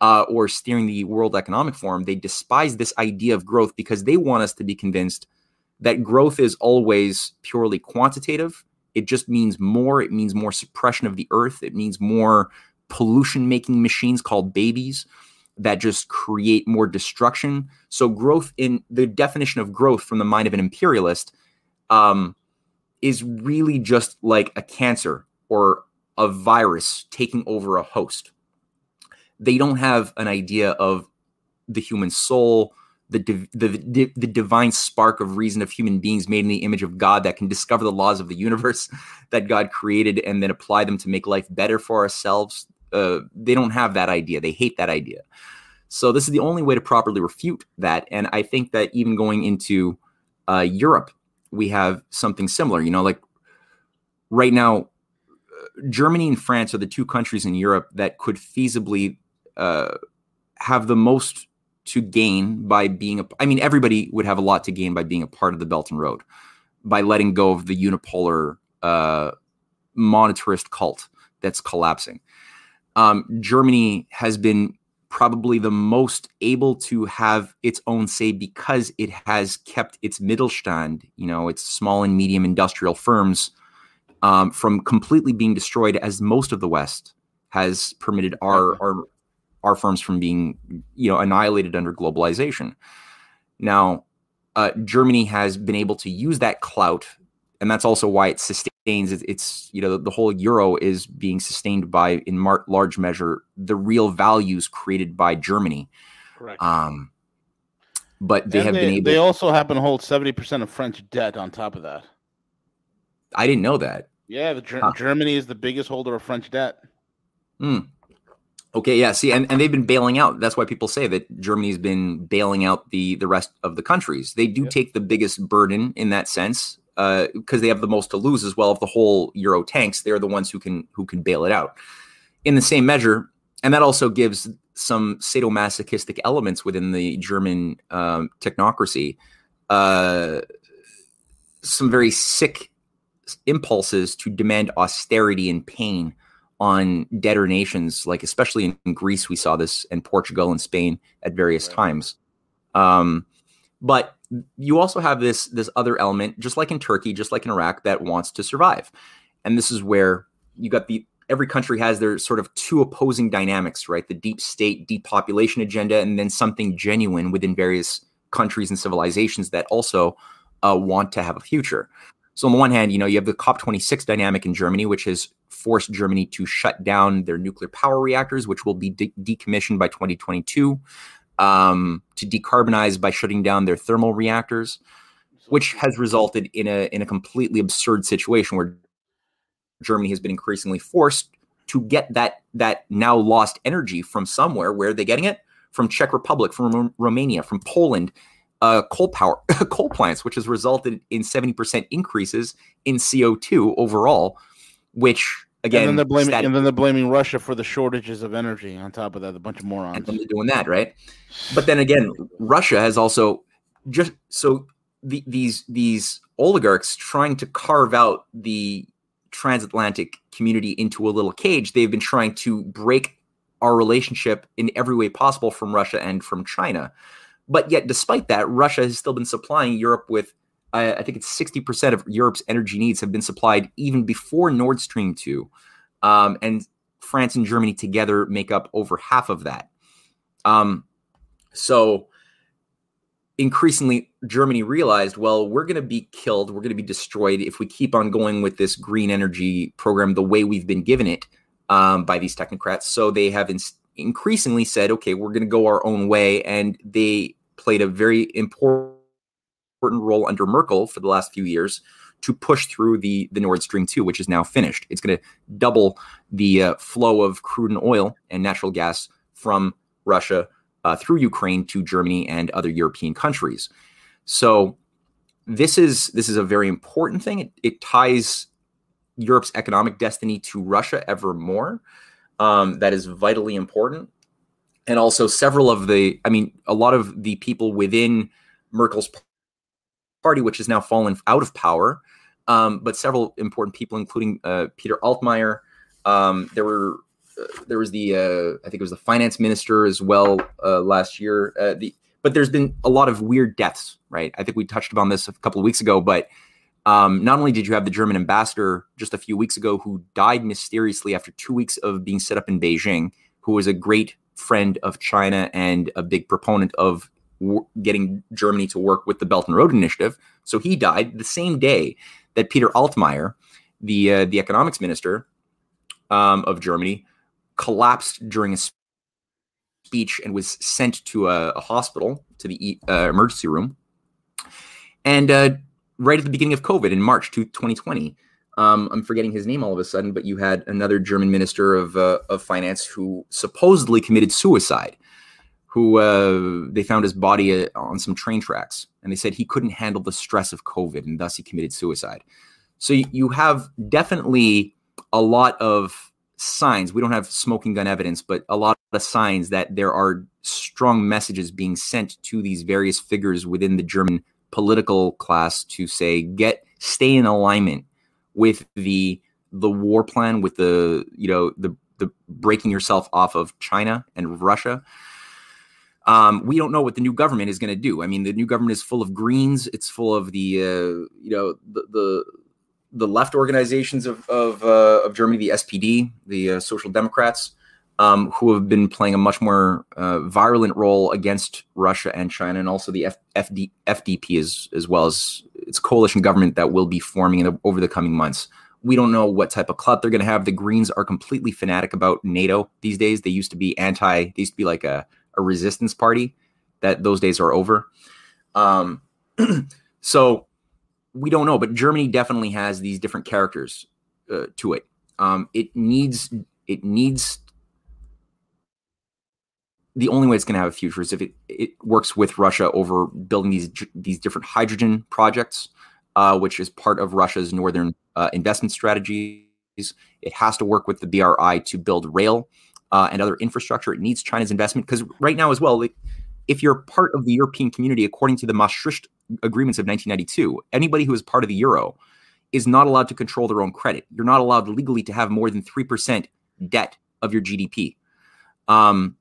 uh, or steering the World Economic Forum, they despise this idea of growth because they want us to be convinced that growth is always purely quantitative. It just means more. It means more suppression of the earth. It means more pollution making machines called babies that just create more destruction. So, growth in the definition of growth from the mind of an imperialist um, is really just like a cancer or a virus taking over a host they don't have an idea of the human soul, the, the, the, divine spark of reason of human beings made in the image of God that can discover the laws of the universe <laughs> that God created and then apply them to make life better for ourselves. Uh, they don't have that idea. They hate that idea. So this is the only way to properly refute that. And I think that even going into uh, Europe, we have something similar. You know, like right now, Germany and France are the two countries in Europe that could feasibly uh, have the most to gain by being a I mean everybody would have a lot to gain by being a part of the Belt and Road by letting go of the unipolar uh, monetarist cult that's collapsing. Um, Germany has been probably the most able to have its own say because it has kept its Mittelstand, you know, its small and medium industrial firms um, from completely being destroyed as most of the West has permitted our, our our firms from being you know annihilated under globalization. Now, uh, Germany has been able to use that clout, and that's also why it sustains. It's, it's you know the, the, whole euro is being sustained by in mar- large measure the real values created by Germany. Correct. Um, but they and have they, been able. They also happen to hold seventy percent of French debt on top of that. I didn't know that. Yeah, the, huh. Germany is the biggest holder of French debt. Hmm. Okay, yeah. See, and, and they've been bailing out. That's why people say that Germany's been bailing out the the rest of the countries. They do yep. take the biggest burden in that sense because uh, they have the most to lose as well. Of the whole euro tanks, they're the ones who can who can bail it out. In the same measure, and that also gives some sadomasochistic elements within the German um, technocracy. Uh, some very sick impulses to demand austerity and pain on debtor nations, like especially in Greece, we saw this, and Portugal and Spain at various right. times. Um, but you also have this this other element, just like in Turkey, just like in Iraq, that wants to survive, and this is where you got the every country has their sort of two opposing dynamics, right? The deep state depopulation agenda, and then something genuine within various countries and civilizations that also uh, want to have a future. So on the one hand, you know, you have the COP26 dynamic in Germany, which has forced Germany to shut down their nuclear power reactors, which will be de- decommissioned by 2022, um, to decarbonize by shutting down their thermal reactors, which has resulted in a in a completely absurd situation where Germany has been increasingly forced to get that that now lost energy from somewhere. Where are they getting it? From Czech Republic, from Romania, from Poland, uh, coal power <laughs> coal plants, which has resulted in 70% increases in CO2 overall, which again, and then they're blaming static- and then they're blaming Russia for the shortages of energy. On top of that, a bunch of morons. And they're doing that, right? But then <sighs> again, Russia has also just so the, these these oligarchs trying to carve out the transatlantic community into a little cage. They've been trying to break our relationship in every way possible from Russia and from China. But yet, despite that, Russia has still been supplying Europe with, I think it's 60% of Europe's energy needs have been supplied even before Nord Stream 2. Um, and France and Germany together make up over half of that. Um, so increasingly, Germany realized, well, we're going to be killed, we're going to be destroyed if we keep on going with this green energy program the way we've been given it um, by these technocrats. So they have in- increasingly said, okay, we're going to go our own way. And they played a very important role under Merkel for the last few years to push through the the Nord Stream 2, which is now finished. It's going to double the uh, flow of crude and oil and natural gas from Russia uh, through Ukraine to Germany and other European countries. So this is this is a very important thing. It, it ties Europe's economic destiny to Russia ever more. Um, that is vitally important and also several of the, I mean, a lot of the people within Merkel's party, which has now fallen out of power, um, but several important people, including uh, Peter Altmaier. Um, there were uh, there was the uh, I think it was the finance minister as well uh, last year. Uh, the but there's been a lot of weird deaths, right? I think we touched upon this a couple of weeks ago, but um, not only did you have the German ambassador just a few weeks ago who died mysteriously after two weeks of being set up in Beijing, who was a great friend of China and a big proponent of getting Germany to work with the Belt and Road Initiative. So he died the same day that Peter Altmaier, the uh, the economics minister um, of Germany, collapsed during a speech and was sent to a, a hospital to the uh, emergency room. And uh, right at the beginning of COVID in March 2020, um, I'm forgetting his name all of a sudden, but you had another German minister of uh, of finance who supposedly committed suicide. Who uh, they found his body uh, on some train tracks, and they said he couldn't handle the stress of COVID, and thus he committed suicide. So you have definitely a lot of signs. We don't have smoking gun evidence, but a lot of signs that there are strong messages being sent to these various figures within the German political class to say, get stay in alignment with the the war plan, with the you know the the breaking yourself off of China and Russia. Um, we don't know what the new government is going to do. I mean, the new government is full of Greens. It's full of the uh, you know the, the the left organizations of of, uh, of Germany, the SPD, the uh, Social Democrats, um, who have been playing a much more uh, virulent role against Russia and China, and also the F- FD- FDP as as well as its coalition government that will be forming the, over the coming months. We don't know what type of clout they're going to have. The Greens are completely fanatic about NATO these days. They used to be anti. They used to be like a, a resistance party. That those days are over. Um, <clears throat> so we don't know, but Germany definitely has these different characters uh, to it. Um, it needs it needs the only way it's going to have a future is if it, it works with Russia over building these these different hydrogen projects, uh, which is part of Russia's northern uh, investment strategies. It has to work with the BRI to build rail uh, and other infrastructure. It needs China's investment because right now as well, if you're part of the European community, according to the Maastricht agreements of 1992, anybody who is part of the euro is not allowed to control their own credit. You're not allowed legally to have more than three percent debt of your GDP. Um,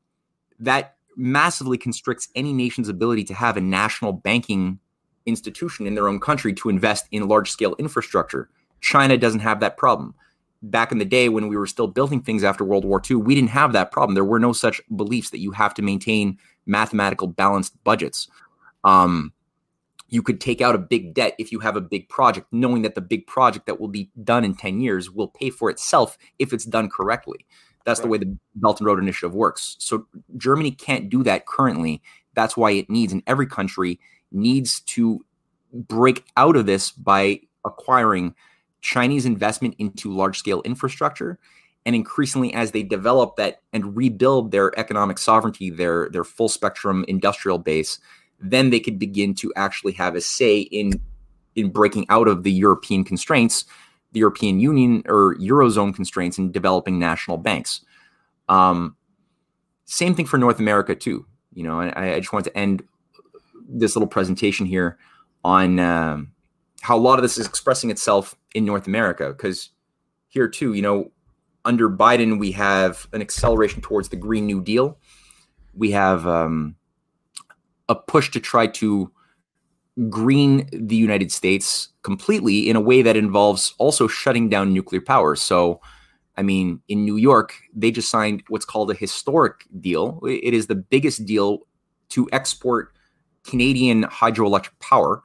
that massively constricts any nation's ability to have a national banking institution in their own country to invest in large scale infrastructure. China doesn't have that problem. Back in the day when we were still building things after World War II, we didn't have that problem. There were no such beliefs that you have to maintain mathematical balanced budgets. Um, you could take out a big debt if you have a big project, knowing that the big project that will be done in 10 years will pay for itself if it's done correctly. That's right. the way the Belt and Road Initiative works. So Germany can't do that currently. That's why it needs, and every country needs to break out of this by acquiring Chinese investment into large scale infrastructure. And increasingly, as they develop that and rebuild their economic sovereignty, their, their full spectrum industrial base, then they could begin to actually have a say in, in breaking out of the European constraints, the European Union or Eurozone constraints, and developing national banks. Um, same thing for North America, too. You know, I, I just wanted to end this little presentation here on um, how a lot of this is expressing itself in North America. Because here too, you know, under Biden, we have an acceleration towards the Green New Deal. We have um, a push to try to green the United States completely in a way that involves also shutting down nuclear power. So, I mean, in New York, they just signed what's called a historic deal. It is the biggest deal to export Canadian hydroelectric power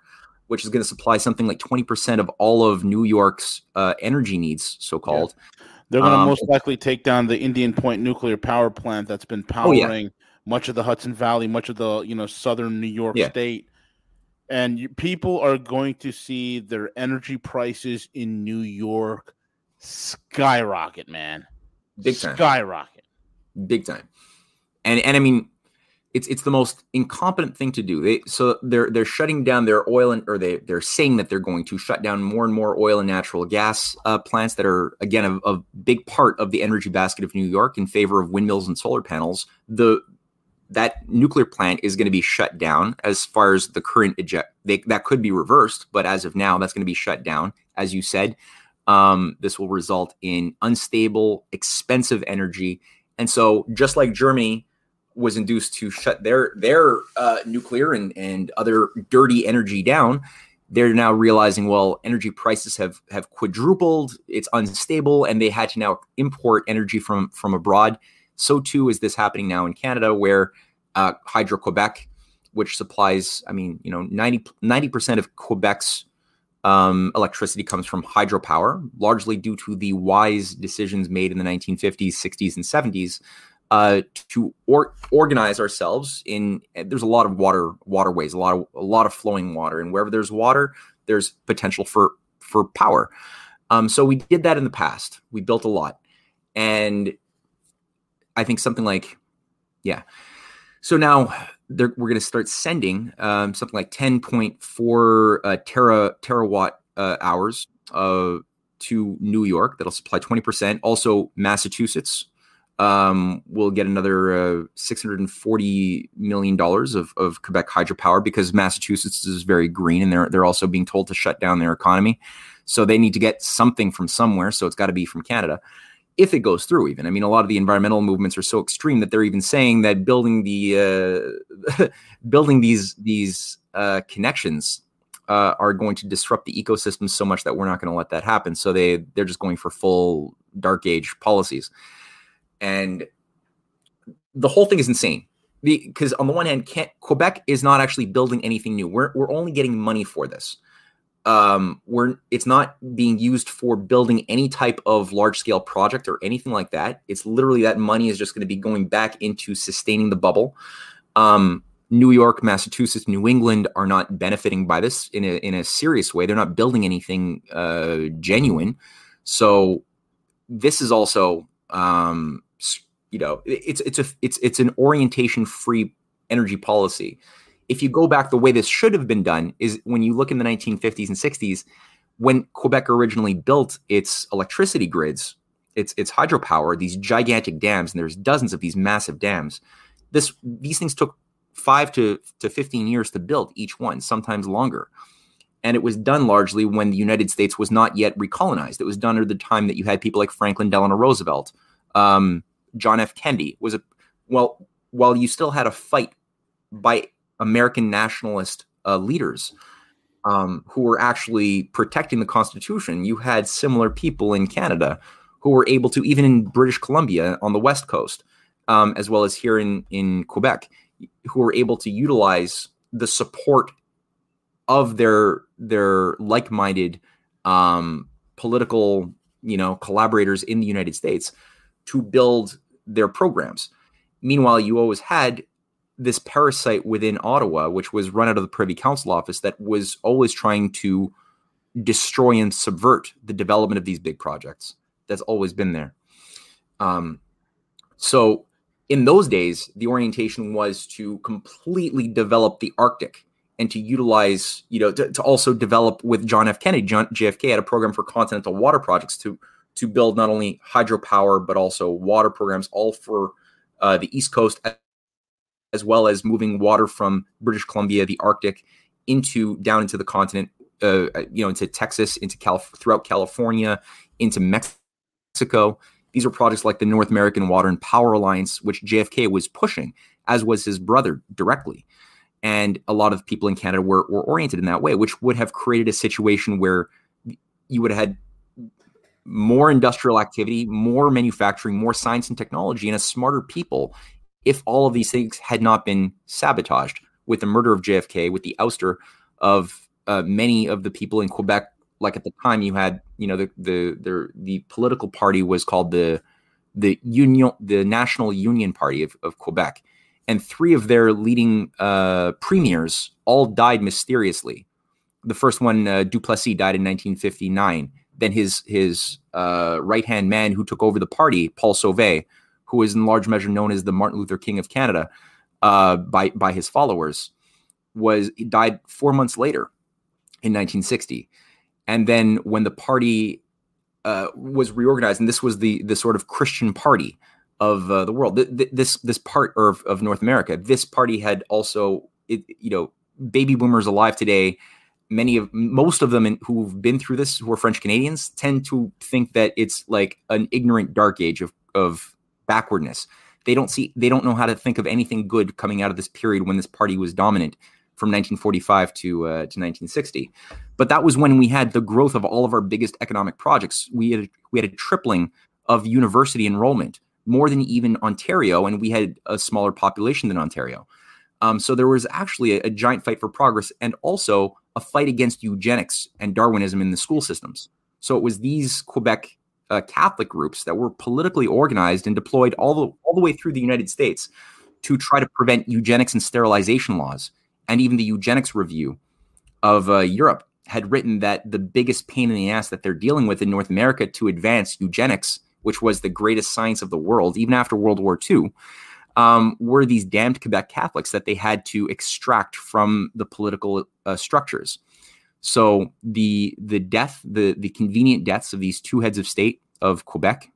which is going to supply something like 20% of all of New York's uh, energy needs, so called. Yeah. They're going to um, most likely take down the Indian Point nuclear power plant that's been powering oh, yeah. much of the Hudson Valley, much of the you know southern New York yeah. state. And you, people are going to see their energy prices in New York skyrocket, man. Big time. Skyrocket. Big time. And and I mean, it's it's the most incompetent thing to do. They so they're they're shutting down their oil and or they they're saying that they're going to shut down more and more oil and natural gas uh, plants that are again a, a, big part of the energy basket of New York in favor of windmills and solar panels. The that nuclear plant is going to be shut down as far as the current eject. They, that could be reversed, but as of now, that's going to be shut down. As you said, um, this will result in unstable, expensive energy, and so just like Germany was induced to shut their their uh, nuclear and and other dirty energy down they're now realizing well energy prices have have quadrupled it's unstable and they had to now import energy from from abroad. So too is this happening now in canada where uh, hydro quebec which supplies i mean you know 90 percent of quebec's um, electricity comes from hydropower largely due to the wise decisions made in the 1950s 60s and 70s uh, to or, organize ourselves in there's a lot of water waterways a lot of a lot of flowing water and wherever there's water there's potential for for power. Um, so we did that in the past. We built a lot. And i think something like yeah. So now we're going to start sending um, something like 10.4 uh, tera terawatt uh, hours uh, to new york. That'll supply 20% also massachusetts um, we'll get another uh, 640 million dollars of, of Quebec hydropower because Massachusetts is very green and they're they're also being told to shut down their economy, so they need to get something from somewhere. So it's got to be from Canada, if it goes through. Even I mean, a lot of the environmental movements are so extreme that they're even saying that building the uh, <laughs> building these these uh, connections uh, are going to disrupt the ecosystem so much that we're not going to let that happen. So they they're just going for full dark age policies and the whole thing is insane. Because on the one hand quebec is not actually building anything new. We're, we're only getting money for this. Um, we're it's not being used for building any type of large scale project or anything like that. It's literally that money is just going to be going back into sustaining the bubble. Um, new york massachusetts new england are not benefiting by this in a, in a serious way. They're not building anything uh, genuine. So this is also um, you know, it's it's a it's it's an orientation free energy policy. If you go back the way this should have been done is when you look in the 1950s and 60s when Quebec originally built its electricity grids, its its hydropower, these gigantic dams and there's dozens of these massive dams. This these things took 5 to to 15 years to build each one, sometimes longer and it was done largely when the United States was not yet recolonized. It was done at the time that you had people like Franklin Delano Roosevelt, um, John F. Kennedy. Was a well, while you still had a fight by American nationalist uh, leaders um, who were actually protecting the Constitution, you had similar people in Canada who were able to, even in British Columbia on the West Coast, um, as well as here in, in Quebec, who were able to utilize the support of their their like-minded um, political you know collaborators in the United States to build their programs. Meanwhile, you always had this parasite within Ottawa, which was run out of the Privy Council office, that was always trying to destroy and subvert the development of these big projects. That's always been there. Um, so in those days, the orientation was to completely develop the Arctic and to utilize, you know, to, to also develop with John F. Kennedy. John JFK had a program for continental water projects to to build not only hydropower but also water programs, all for uh, the East Coast, as well as moving water from British Columbia, the Arctic, into down into the continent, uh, you know, into Texas, into Calif- throughout California, into Mexico. These are projects like the North American Water and Power Alliance, which JFK was pushing, as was his brother directly. And a lot of people in Canada were, were oriented in that way, which would have created a situation where you would have had more industrial activity, more manufacturing, more science and technology, and a smarter people if all of these things had not been sabotaged with the murder of JFK, with the ouster of uh, many of the people in Quebec. Like at the time, you had, you know, the the the, the political party was called the the Union, the National Union Party of, of Quebec, and three of their leading uh, premiers all died mysteriously. The first one, uh, Duplessis, died in 1959 then his his uh, right hand man who took over the party, Paul Sauvé, who is in large measure known as the Martin Luther King of Canada uh, by by his followers, was he died four months later in 1960, and then when the party uh, was reorganized, and this was the the sort of Christian party of uh, the world, th- th- this this part of, of North America, this party had also, it, you know, baby boomers alive today many of most of them in, who've been through this who are french canadians tend to think that it's like an ignorant dark age of of backwardness. They don't see they don't know how to think of anything good coming out of this period when this party was dominant from 1945 to uh, to 1960 but that was when we had the growth of all of our biggest economic projects. We had we had a tripling of university enrollment more than even ontario and we had a smaller population than ontario. Um, so there was actually a, a giant fight for progress and also a fight against eugenics and Darwinism in the school systems. So it was these Quebec uh, Catholic groups that were politically organized and deployed all the all the way through the United States to try to prevent eugenics and sterilization laws. And even the eugenics review of uh, Europe had written that the biggest pain in the ass that they're dealing with in North America to advance eugenics, which was the greatest science of the world, even after World War II, um, were these damned Quebec Catholics that they had to extract from the political uh, structures. So the the death, the the convenient deaths of these two heads of state of Quebec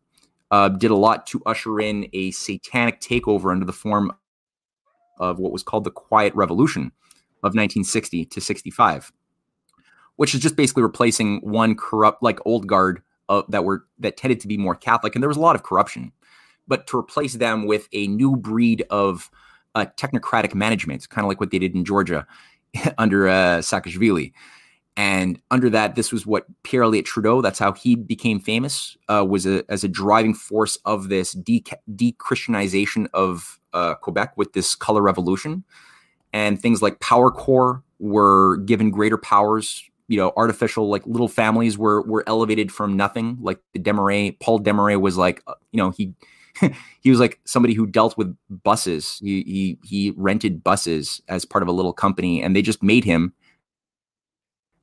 uh, did a lot to usher in a satanic takeover under the form of what was called the Quiet Revolution of 1960 to 65, which is just basically replacing one corrupt, like old guard uh, that were that tended to be more Catholic, and there was a lot of corruption but to replace them with a new breed of uh, technocratic management, kind of like what they did in Georgia <laughs> under uh, Saakashvili. And under that, this was what Pierre Elliott Trudeau, that's how he became famous, uh, was a, as a driving force of this de- Christianization of uh, Quebec with this color revolution. And things like Power Corps were given greater powers. You know, artificial like little families were were elevated from nothing. Like the Desmarais, Paul Desmarais was like, uh, you know, he <laughs> he was like somebody who dealt with buses. He, he he rented buses as part of a little company, and they just made him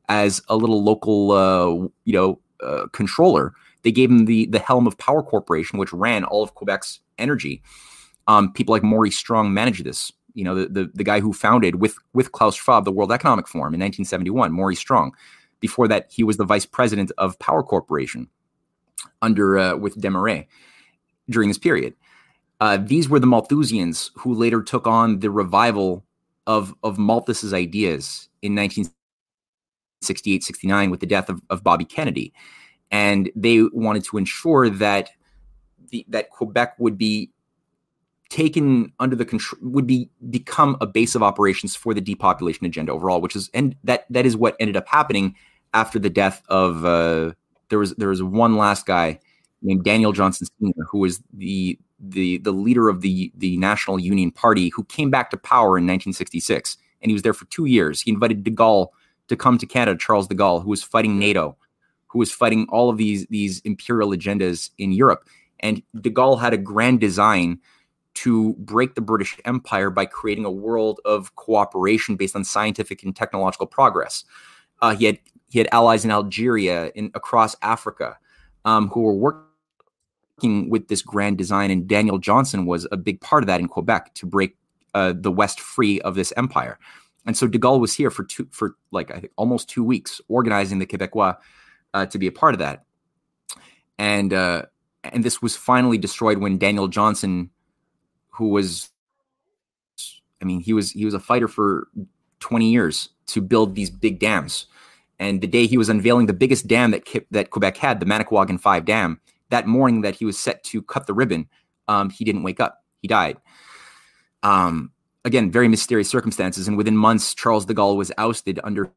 as a little local, uh, you know, uh, controller. They gave him the the helm of Power Corporation, which ran all of Quebec's energy. Um, people like Maurice Strong managed this. You know, the, the the guy who founded with with Klaus Schwab the World Economic Forum in 1971, Maurice Strong. Before that, he was the vice president of Power Corporation under uh, with Desmarais during this period. Uh, these were the Malthusians who later took on the revival of, of Malthus's ideas in 1968 69 with the death of, of Bobby Kennedy. And they wanted to ensure that the, that Quebec would be taken under the control would be become a base of operations for the depopulation agenda overall which is and that that is what ended up happening after the death of uh there was there was one last guy named Daniel Johnson Sr., who was the the the leader of the the National Union Party, who came back to power in 1966, and he was there for two years. He invited De Gaulle to come to Canada, Charles de Gaulle, who was fighting NATO, who was fighting all of these these imperial agendas in Europe, and De Gaulle had a grand design to break the British Empire by creating a world of cooperation based on scientific and technological progress. Uh, he had he had allies in Algeria, in across Africa, um, who were working with this grand design, and Daniel Johnson was a big part of that in Quebec to break uh, the West free of this empire. And so De Gaulle was here for two, for like I think almost two weeks, organizing the Quebecois uh, to be a part of that. And uh, and this was finally destroyed when Daniel Johnson who was I mean, he was he was a fighter for 20 years to build these big dams. And the day he was unveiling the biggest dam that that Quebec had, the Manicouagan 5 dam, that morning that he was set to cut the ribbon, um, he didn't wake up. He died. Um, again, very mysterious circumstances. And within months, Charles de Gaulle was ousted under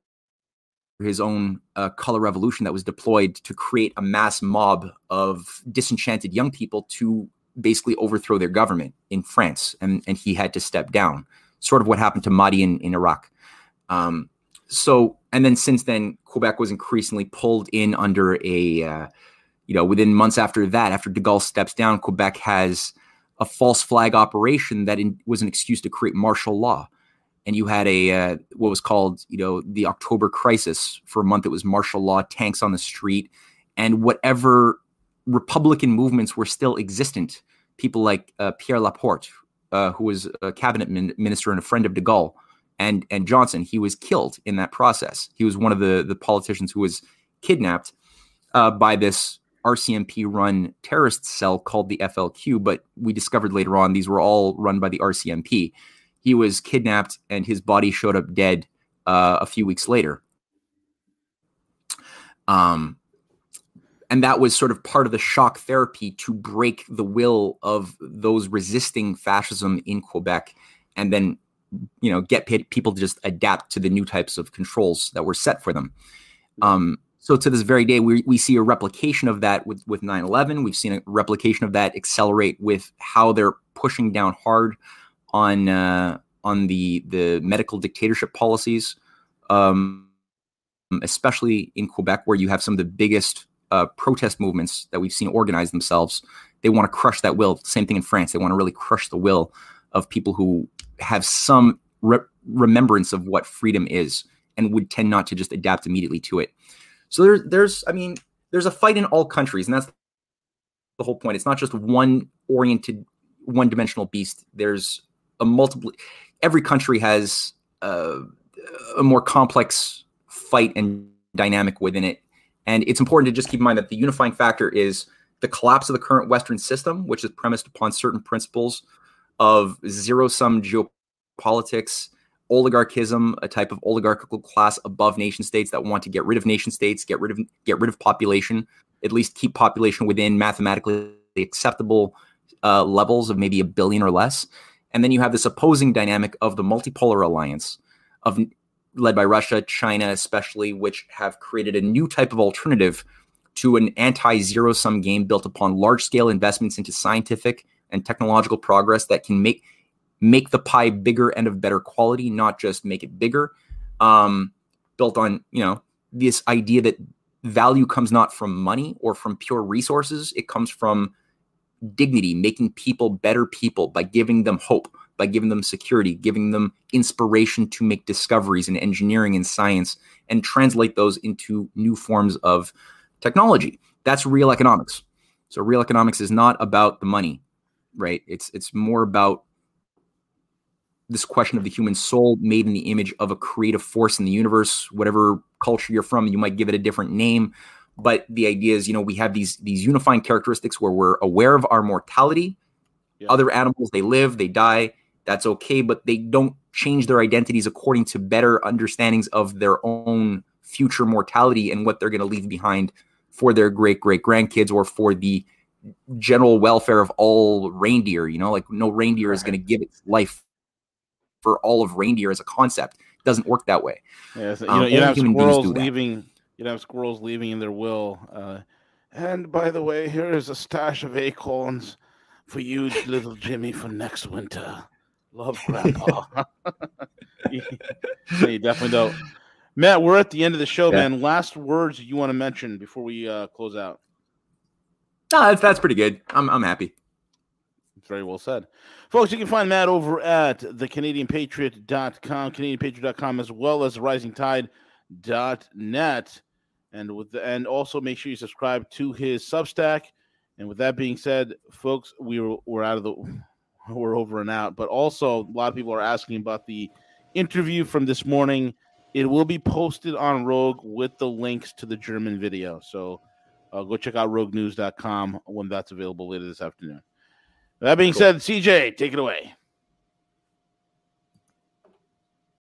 his own uh, color revolution that was deployed to create a mass mob of disenchanted young people to basically overthrow their government in France, and, and he had to step down. Sort of what happened to Mahdi in, in Iraq. Um, so, and then since then, Quebec was increasingly pulled in under a, uh, you know, within months after that, after De Gaulle steps down, Quebec has a false flag operation that in, was an excuse to create martial law. And you had a uh, what was called, you know, the October crisis. For a month, it was martial law, tanks on the street, and whatever Republican movements were still existent. People like uh, Pierre Laporte, uh, who was a cabinet min- minister and a friend of De Gaulle, and and Johnson, he was killed in that process. He was one of the the politicians who was kidnapped uh, by this RCMP run terrorist cell called the FLQ. But we discovered later on these were all run by the RCMP. He was kidnapped and his body showed up dead uh, a few weeks later. Um, and that was sort of part of the shock therapy to break the will of those resisting fascism in Quebec and then you know get people to just adapt to the new types of controls that were set for them um, so to this very day we, we see a replication of that with with 9-11 we've seen a replication of that accelerate with how they're pushing down hard on uh, on the the medical dictatorship policies um, especially in quebec where you have some of the biggest uh, protest movements that we've seen organize themselves, they want to crush that will. Same thing in France. They want to really crush the will of people who have some re- remembrance of what freedom is and would tend not to just adapt immediately to it. So there's, there's, I mean, there's a fight in all countries, and that's the whole point. It's not just one oriented, one dimensional beast. There's a multiple. Every country has uh, a more complex fight and dynamic within it and it's important to just keep in mind that the unifying factor is the collapse of the current Western system, which is premised upon certain principles of zero sum geopolitics, oligarchism, a type of oligarchical class above nation states that want to get rid of nation states, get rid of get rid of population, at least keep population within mathematically acceptable uh, levels of maybe a billion or less. And then you have this opposing dynamic of the multipolar alliance of led by Russia, China, especially, which have created a new type of alternative to an anti zero sum game built upon large scale investments into scientific and technological progress that can make make the pie bigger and of better quality, not just make it bigger. Um, built on you know this idea that value comes not from money or from pure resources; it comes from dignity, making people better people by giving them hope, by giving them security, giving them inspiration to make discoveries in engineering and science and translate those into new forms of technology. That's real economics. So real economics is not about the money, right? It's it's more about this question of the human soul made in the image of a creative force in the universe, whatever culture you're from, you might give it a different name, but the idea is, you know, we have these these unifying characteristics where we're aware of our mortality. Yeah. Other animals, they live, they die, that's okay, but they don't change their identities according to better understandings of their own future mortality and what they're going to leave behind for their great great grandkids or for the general welfare of all reindeer. You know, like no reindeer right. is going to give its life for all of reindeer as a concept. It doesn't work that way. Yeah, so, you um, know, you have squirrels leaving. You have squirrels leaving in their will. Uh, And by the way, here is a stash of acorns for you, little Jimmy, for next winter. Love, Grandpa. <laughs> <laughs> you definitely don't. Matt, we're at the end of the show, yeah. man. Last words you want to mention before we uh, close out? No, that's, that's pretty good. I'm, I'm happy. It's very well said. Folks, you can find Matt over at the CanadianPatriot.com, CanadianPatriot.com, as well as RisingTide.net. And with the, and also make sure you subscribe to his Substack. And with that being said, folks, we were, we're out of the we're over and out. But also, a lot of people are asking about the interview from this morning. It will be posted on Rogue with the links to the German video. So uh, go check out roguenews.com when that's available later this afternoon. That being cool. said, CJ, take it away.